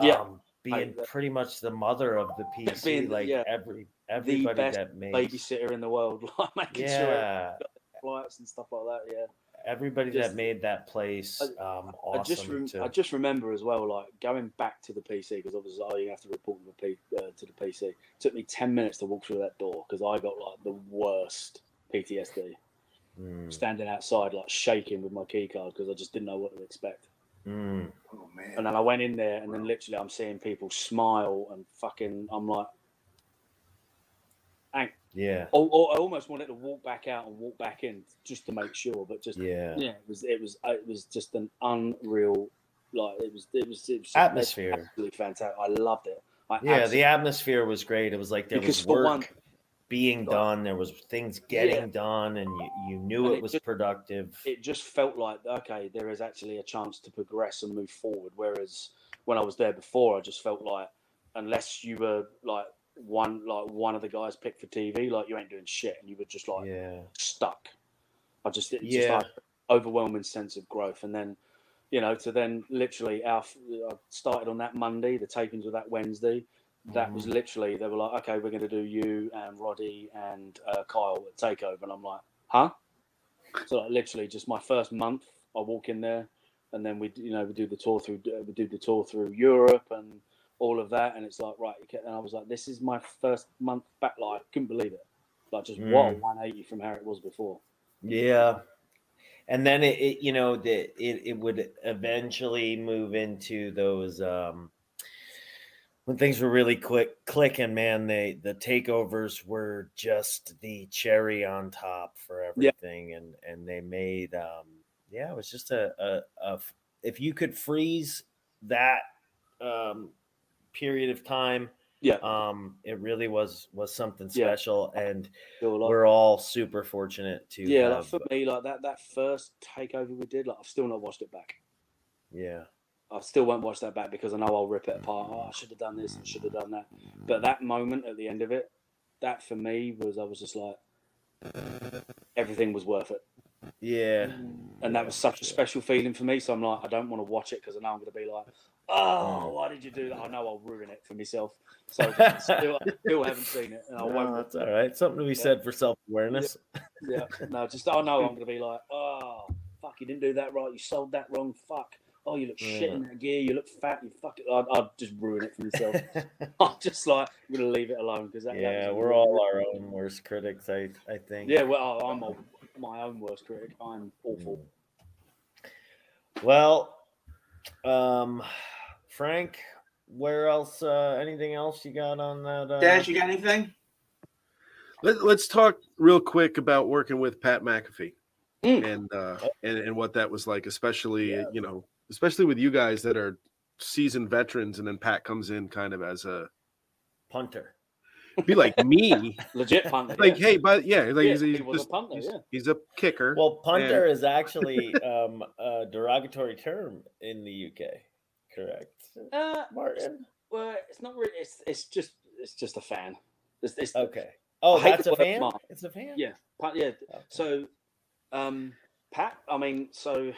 Yeah. um being I- pretty much the mother of the pc Being like yeah, every everybody best that made babysitter in the world, like making sure yeah flights and stuff like that. Yeah, everybody Just- that made that place um awesome I just rem- to, I just remember as well, like going back to the PC because obviously oh, you have to report to the, P- uh, to the PC. It took me ten minutes to walk through that door because I got like the worst PTSD. Mm, Standing outside, like shaking with my key card because I just didn't know what to expect. mm, Oh man. And then I went in there, and then literally I'm seeing people smile and fucking. I'm like, yeah oh, oh, I almost wanted to walk back out and walk back in just to make sure, but just yeah yeah, it was it was uh, it was just an unreal like it was it was, it was Atmosphere. absolutely fantastic. I loved it. I Yeah, the atmosphere was great. It was like there was work one- being like- done. There was things getting Yeah. done, and you, you knew And it it was just- productive. it just felt like okay, there is actually a chance to progress and move forward. Whereas when I was there before, I just felt like unless you were like one like one of the guys picked for TV, like you ain't doing shit, and you were just like yeah, stuck. I just it just Yeah. like overwhelming sense of growth, and then you know to then literally our I started on that Monday. The tapings were that Wednesday. That was Mhm. literally they were like, okay, we're going to do you and Roddy and uh, Kyle at Takeover, and I'm like, huh? So like, literally just my first month, I walk in there, and then we you know we do the tour through uh, we do the tour through Europe and all of that, and it's like right, and I was like, this is my first month back. Like I couldn't believe it. Like just what Mm. 180 from how it was before. yeah. And then it, it you know, it it would eventually move into those um, when things were really quick clicking. Man, they the takeovers were just the cherry on top for Yeah. everything, and and they made um, yeah, it was just a a if you could freeze that um, period of time Yeah. Um, it really was was something Yeah. special, and like- we're all super fortunate to yeah, like for me, like that that first takeover we did, like I've still not watched it back. yeah, I still won't watch that back because I know I'll rip it apart. Oh, I should have done this and should have done that. But that moment at the end of it, that for me was I was just like, everything was worth it, yeah, and that was such a special feeling for me. So I'm like, I don't want to watch it because I know I'm going to be like, oh, why did you do that? I know I'll ruin it for myself. So still, still haven't seen it, and I No, won't. that's all right. Something to be said for self awareness. Yeah, no, just I know I'm going to be like, oh, fuck, you didn't do that right. You sold that wrong. Fuck. Oh, you look shit in that gear. You look fat. You fuck it. I'd, I'd just ruin it for myself. I'm just like, I'm going to leave it alone because that. yeah, we're real- all our own worst critics. I I think. Yeah, well, I'm a, my own worst critic. I'm awful. Well, um, Frank, where else? Uh, anything else you got on that? Uh, Dash, you got anything? Let, let's talk real quick about working with Pat McAfee Mm. and, uh, and and what that was like, especially Yeah. you know, especially with you guys that are seasoned veterans, and then Pat comes in kind of as a punter. be like me, Legit punter. like yeah. hey, but yeah, like Yeah, he's, he he's was a punter, he's, yeah. he's a kicker. Well, punter is actually um, a derogatory term in the UK. Correct, Uh, Martin. well, it's not really. It's it's just it's just a fan. It's, it's Okay. Oh, I that's a fan. mark. It's a fan. yeah, pun- yeah. Okay. So, um, Pat, I mean, so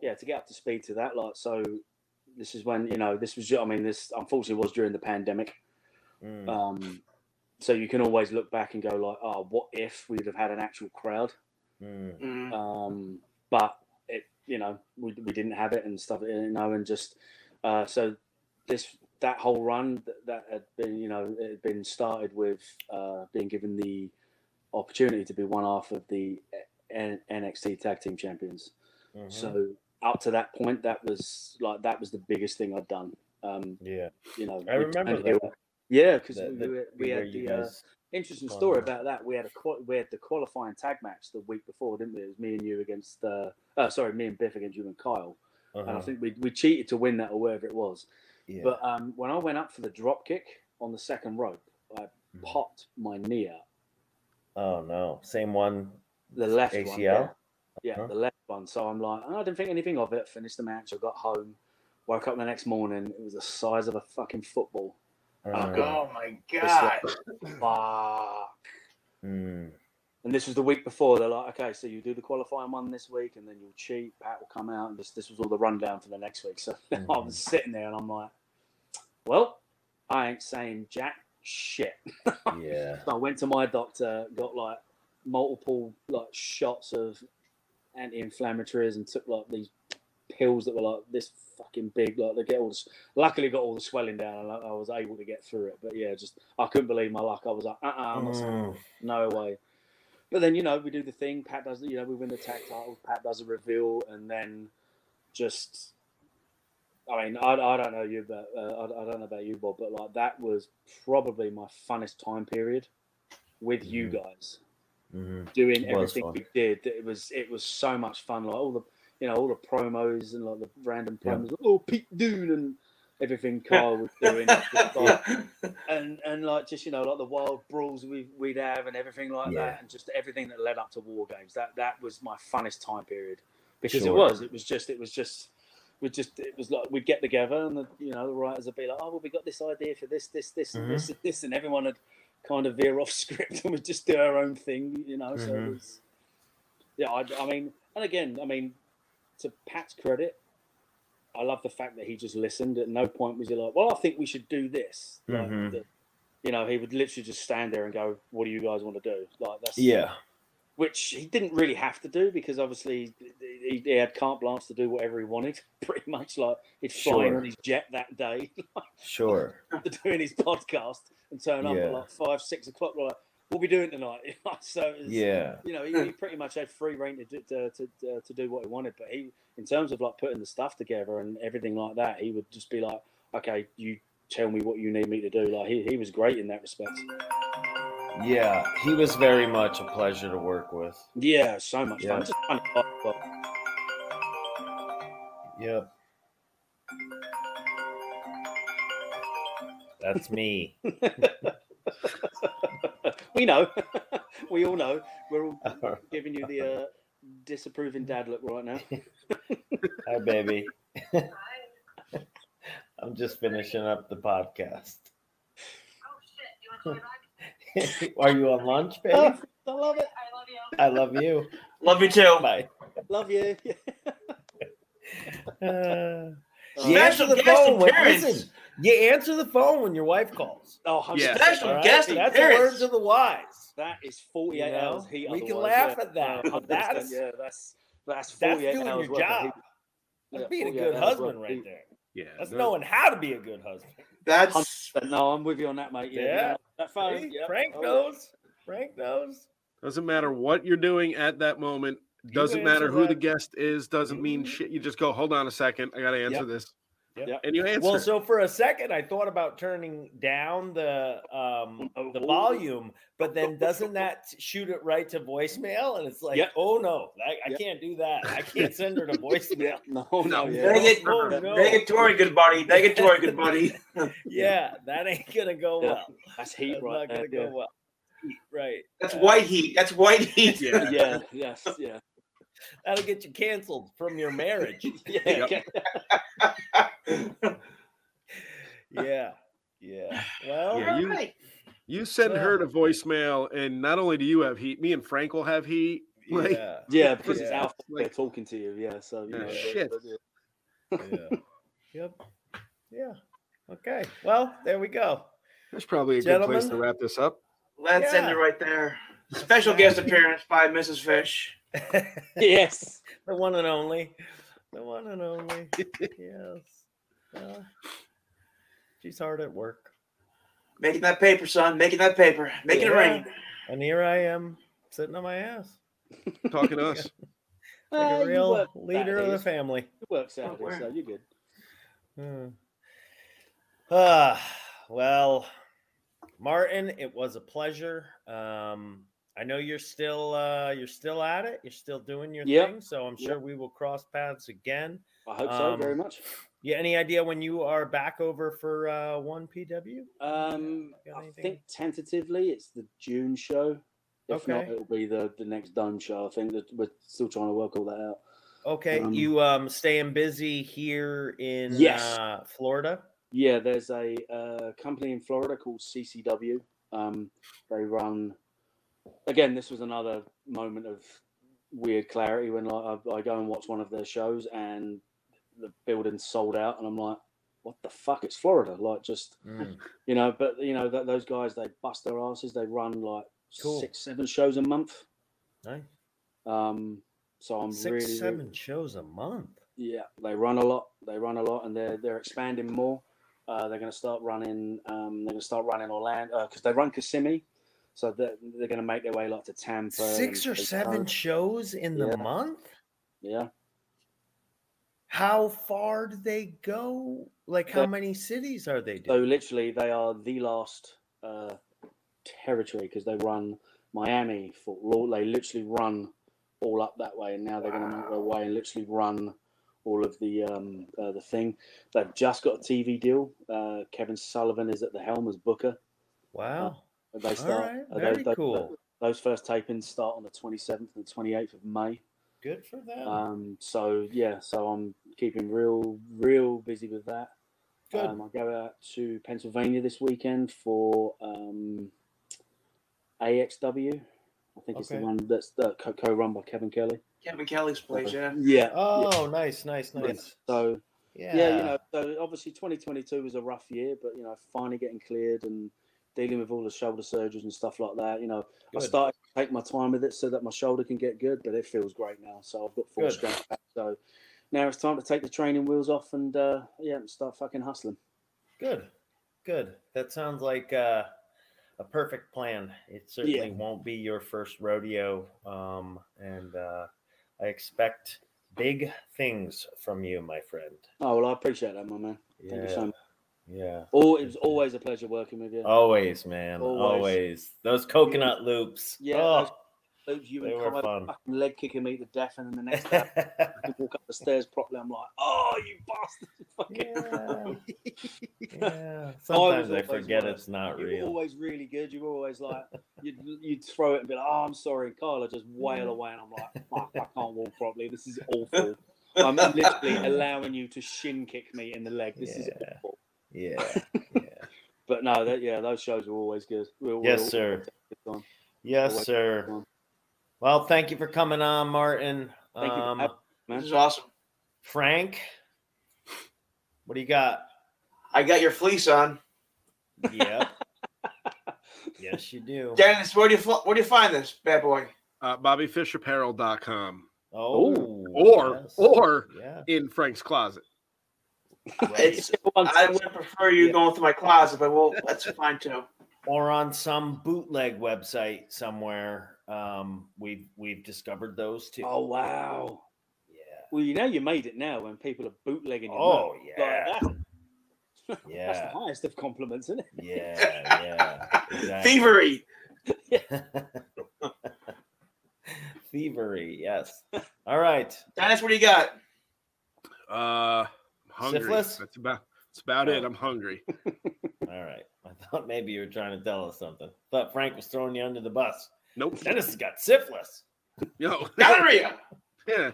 yeah, to get up to speed to that, like, so this is when you know this was. I mean, this unfortunately was during the pandemic. Mm, Um, so you can always look back and go like, oh, what if we'd have had an actual crowd? mm, Mm. um, but it you know we, we didn't have it and stuff you know and just uh, so this that whole run that, that had been you know it had been started with uh, being given the opportunity to be one half of the N- NXT Tag Team Champions. mhm. So up to that point, that was like that was the biggest thing I'd done. Um, yeah, you know, I remember that. Yeah, because we, we, we had the uh, interesting story about that. We had a we had the qualifying tag match the week before, didn't we? It was me and you against uh, uh sorry, me and Biff against you and Kyle. And I uh-huh, think we we cheated to win that or wherever it was. yeah. But um, when I went up for the drop kick on the second rope, I Mhm. popped my knee out. oh no, same one. The left one. ACL. Yeah, yeah Huh? the left one. So I'm like, I didn't think anything of it. Finished the match. I got home. Woke up the next morning. It was the size of a fucking football. Uh, Oh my god! like, fuck. mm, And this was the week before. They're like, okay, so you do the qualifying one this week, and then you'll cheat. Pat will come out, and this this was all the rundown for the next week. So I Mhm. was sitting there, and I'm like, well, I ain't saying jack shit. yeah. So I went to my doctor, got like multiple like shots of anti-inflammatories, and took like these pills that were like this fucking big. Like they get all this. Luckily, got all the swelling down, and I, I was able to get through it. But yeah, just I couldn't believe my luck. I was like, uh, uh not Mm, no way. But then you know we do the thing. Pat does you know we win the tag title. Pat does a reveal, and then just. I mean, I, I don't know you, but uh, I, I don't know about you, Bob, but like that was probably my funnest time period with you Mhm. guys mhm. doing was everything we did. It was it was so much fun. Like all the you know all the promos and like the random Yeah. promos. Oh, Pete Dunne and everything Carl was doing. Just like, and and like just you know like the wild brawls we we'd have and everything like Yeah. that and just everything that led up to war games that that was my funnest time period because it was it was just it was just we just it was like we'd get together and the you know the writers would be like oh well we got this idea for this this this and this and this and everyone would kind of veer off script and we'd just do our own thing you know so it Mhm. was yeah I, I mean and again I mean to Pat's credit I love the fact that he just listened. At no point was he like, "Well, I think we should do this." Like, Mhm. the- you know, he would literally just stand there and go, "What do you guys want to do?" Like that's Yeah. which he didn't really have to do because obviously he, he had carte blanche to do whatever he wanted. Pretty much like he'd fly in on his jet that day Sure. after doing his podcast and turn up at like five, six o'clock. We're like, "What are we doing tonight?" so was- Yeah. you know, he, he pretty much had free reign to do, to, to, to do what he wanted. But he, in terms of like putting the stuff together and everything like that, he would just be like, "Okay, you tell me what you need me to do." Like he, he was great in that respect. Yeah. He was very much a pleasure to work with. Yeah, so much Yeah. fun. Just fun. But Yep. That's me. we know. we all know. We're all giving you the uh, disapproving dad look right now. Hi, baby. I'm just finishing up the podcast. Oh, shit! are you on lunch, baby? I love it. I love you. I love you Love you too. Bye. Love you. Uh, Oh, you answer the guest phone. When, listen, you answer the phone when your wife calls. oh, 100%. Yeah. Special all right? guest That's the appearance. words of the wise. That is 48 You know, hours heat. we can laugh yeah. at that, No, but 100%, that's- yeah, that's that's That's 48 doing hours your job. That's Yeah, being a good husband right heat. there. Yeah. That's no- knowing how to be a good husband. That's 100%. No, I'm with you on that, mate. Yeah, Yeah. yeah. that phone. See? yeah. Frank Oh, knows. Frank knows. Doesn't matter what you're doing at that moment. You Doesn't matter who the guest is. Doesn't mean Mhm. shit. You just go, hold on a second. I got to answer Yep. this. Yep. And you answer. Well, so for a second, I thought about turning down the um the volume, but then doesn't that shoot it right to voicemail? And it's like, Yep. oh no, I, I Yep. can't do that. I can't send her to voicemail. No, No. no, yeah. Dang it. Oh, no. negatory, good buddy. Negatory, good buddy. Yeah, that ain't gonna go Yeah. well. That's heat That's right not gonna there. go well. Right. That's Uh, white heat. That's white heat. Yeah. Yeah, yeah, yes, yeah. That'll get you canceled from your marriage. Yeah, Yep. yeah. yeah. Yeah. Well, Yeah, you- Alright. you send her to voicemail, and not only do you have heat, me and Frank will have heat. Like, yeah. Yeah, because it's Yeah. Alpha Like- talking to you. Yeah, so you Yeah, know, shit. yeah. yeah. Yep. Yeah. Okay. Well, there we go. that's probably a good place to wrap this up. Let's end it right there. Special guest appearance by Mrs. Fish. Yes. the one and only. The one and only. yes. Well, she's hard at work. Making that paper, son. Making that paper. Making it rain. And here I am sitting on my ass. Talking to us. Like Uh, a real leader of the family. You work Saturdays, where? so you're good. Hmm. Ah, well, Martin, it was a pleasure. Um, I know you're still uh, you're still at it. You're still doing your Yep. thing, so I'm Yep. sure we will cross paths again. I hope so Um, very much. Yeah, any idea when you are back over for uh, 1PW? Um, I think tentatively it's the June show. If not, Okay. it'll be the the next Dome show. I think that we're still trying to work all that out. Okay, Um, you um staying busy here in Yes. uh, Florida? Yeah, there's a uh, company in Florida called CCW. Um, they run. Again, this was another moment of weird clarity when like, I, I go and watch one of their shows and the building's sold out, and I'm like, "What the fuck? It's Florida!" Like, just Mm, you know. But you know, th- those guys they bust their asses. They run like Cool. six, seven shows a month. nice. Um, so I'm Six, really, seven shows a month. yeah, they run a lot. They run a lot, and they're they're expanding more. Uh, they're going to start running. Um, they're going to start running Orlando because they run Kissimmee, so they're, they're going to make their way like to Tampa. Six or seven Daytona. shows in the Yeah. month? Yeah, How far do they go? Like, how They- many cities are they so doing? literally they are the last uh, territory because they run Miami, Fort Laud. They literally run all up that way, and now they're going to make their way and literally run all of the um, uh, the thing. They've just got a TV deal. Uh, Kevin Sullivan is at the helm as Booker. Wow. They start. right. uh, Very they- they- cool. Those first tapings start on the 27th and 28th of May. Good for them. Um, so yeah, so I'm keeping real, real busy with that. Good. Um, I go out to Pennsylvania this weekend for um, AXW. I think it's the one that's uh, co- co-run by Kevin Kelly. Kevin Kelly's place, yeah. Yeah. yeah. oh, nice, nice, yeah. nice. So Yeah. yeah. you know, so obviously 2022 was a rough year, but you know, finally getting cleared and dealing with all the shoulder surgeries and stuff like that. You know, I started to take my time with it so that my shoulder can get good, but it feels great now. So I've got full Good. strength back. So now it's time to take the training wheels off and uh, yeah, start fucking hustling. Good. Good. That sounds like uh, a perfect plan. It certainly won't be your first rodeo. Um, and uh, I expect big things from you, my friend. Oh well, I appreciate that, my man. Thank you so Yeah. much. Yeah. Oh, it was always a pleasure working with you. Always, man. Always. Always. Those coconut loops. Yeah, Oh, those- Luke, you They and were fun. leg kicking me to death, and then the next day I walk up the stairs properly, I'm like, oh, you bastard! Fucking yeah. was Sometimes I always forget worse. it's not you real. always really good. You're always like, you'd, you'd throw it and be like, oh, I'm sorry. Carla just wail away, and I'm like, fuck, I can't walk properly. This is awful. I'm literally allowing you to shin kick me in the leg. This is awful. Yeah. Yeah. But no, that, yeah, those shows were always good. We were- we Yes, sir. good time. Yes, Always sir. Well, thank you for coming on, Martin. Thank you for Um, having man. This is awesome. Frank, what do you got? I got your fleece on. Yep. yes, you do. Dennis, where do you where do you find this bad boy? Uh, BobbyFishApparel.com Oh, or yes. or yeah. in Frank's closet. It's, I would prefer you Yeah. going through my closet, but well, that's fine too. or on some bootleg website somewhere. Um, we've we've discovered those too. Oh wow! yeah, Well, you know you made it now when people are bootlegging your Oh, merch. yeah. Like, that's, that's the yeah, highest of compliments, isn't it? yeah, yeah. Exactly. Thievery. Thievery, yes. All right. Dennis, what do you got? Uh, I'm hungry. Syphilis? That's about that's about it. Oh. I'm hungry. All right. I thought maybe you were trying to tell us something. Thought Frank was throwing you under the bus. Nope. Dennis has got syphilis. Yo, Gonorrhea. yeah,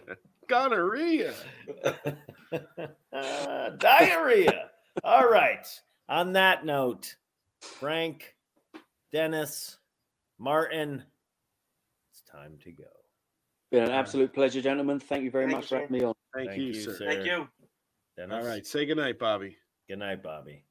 gonorrhea. Uh, diarrhea. All right. On that note, Frank, Dennis, Martin, it's time to go. Been an absolute pleasure, gentlemen. Thank you very Thank much you, for having me on. Thank, you, sir. Thank you. Dennis. All right, say goodnight, Bobby. Good night, Bobby.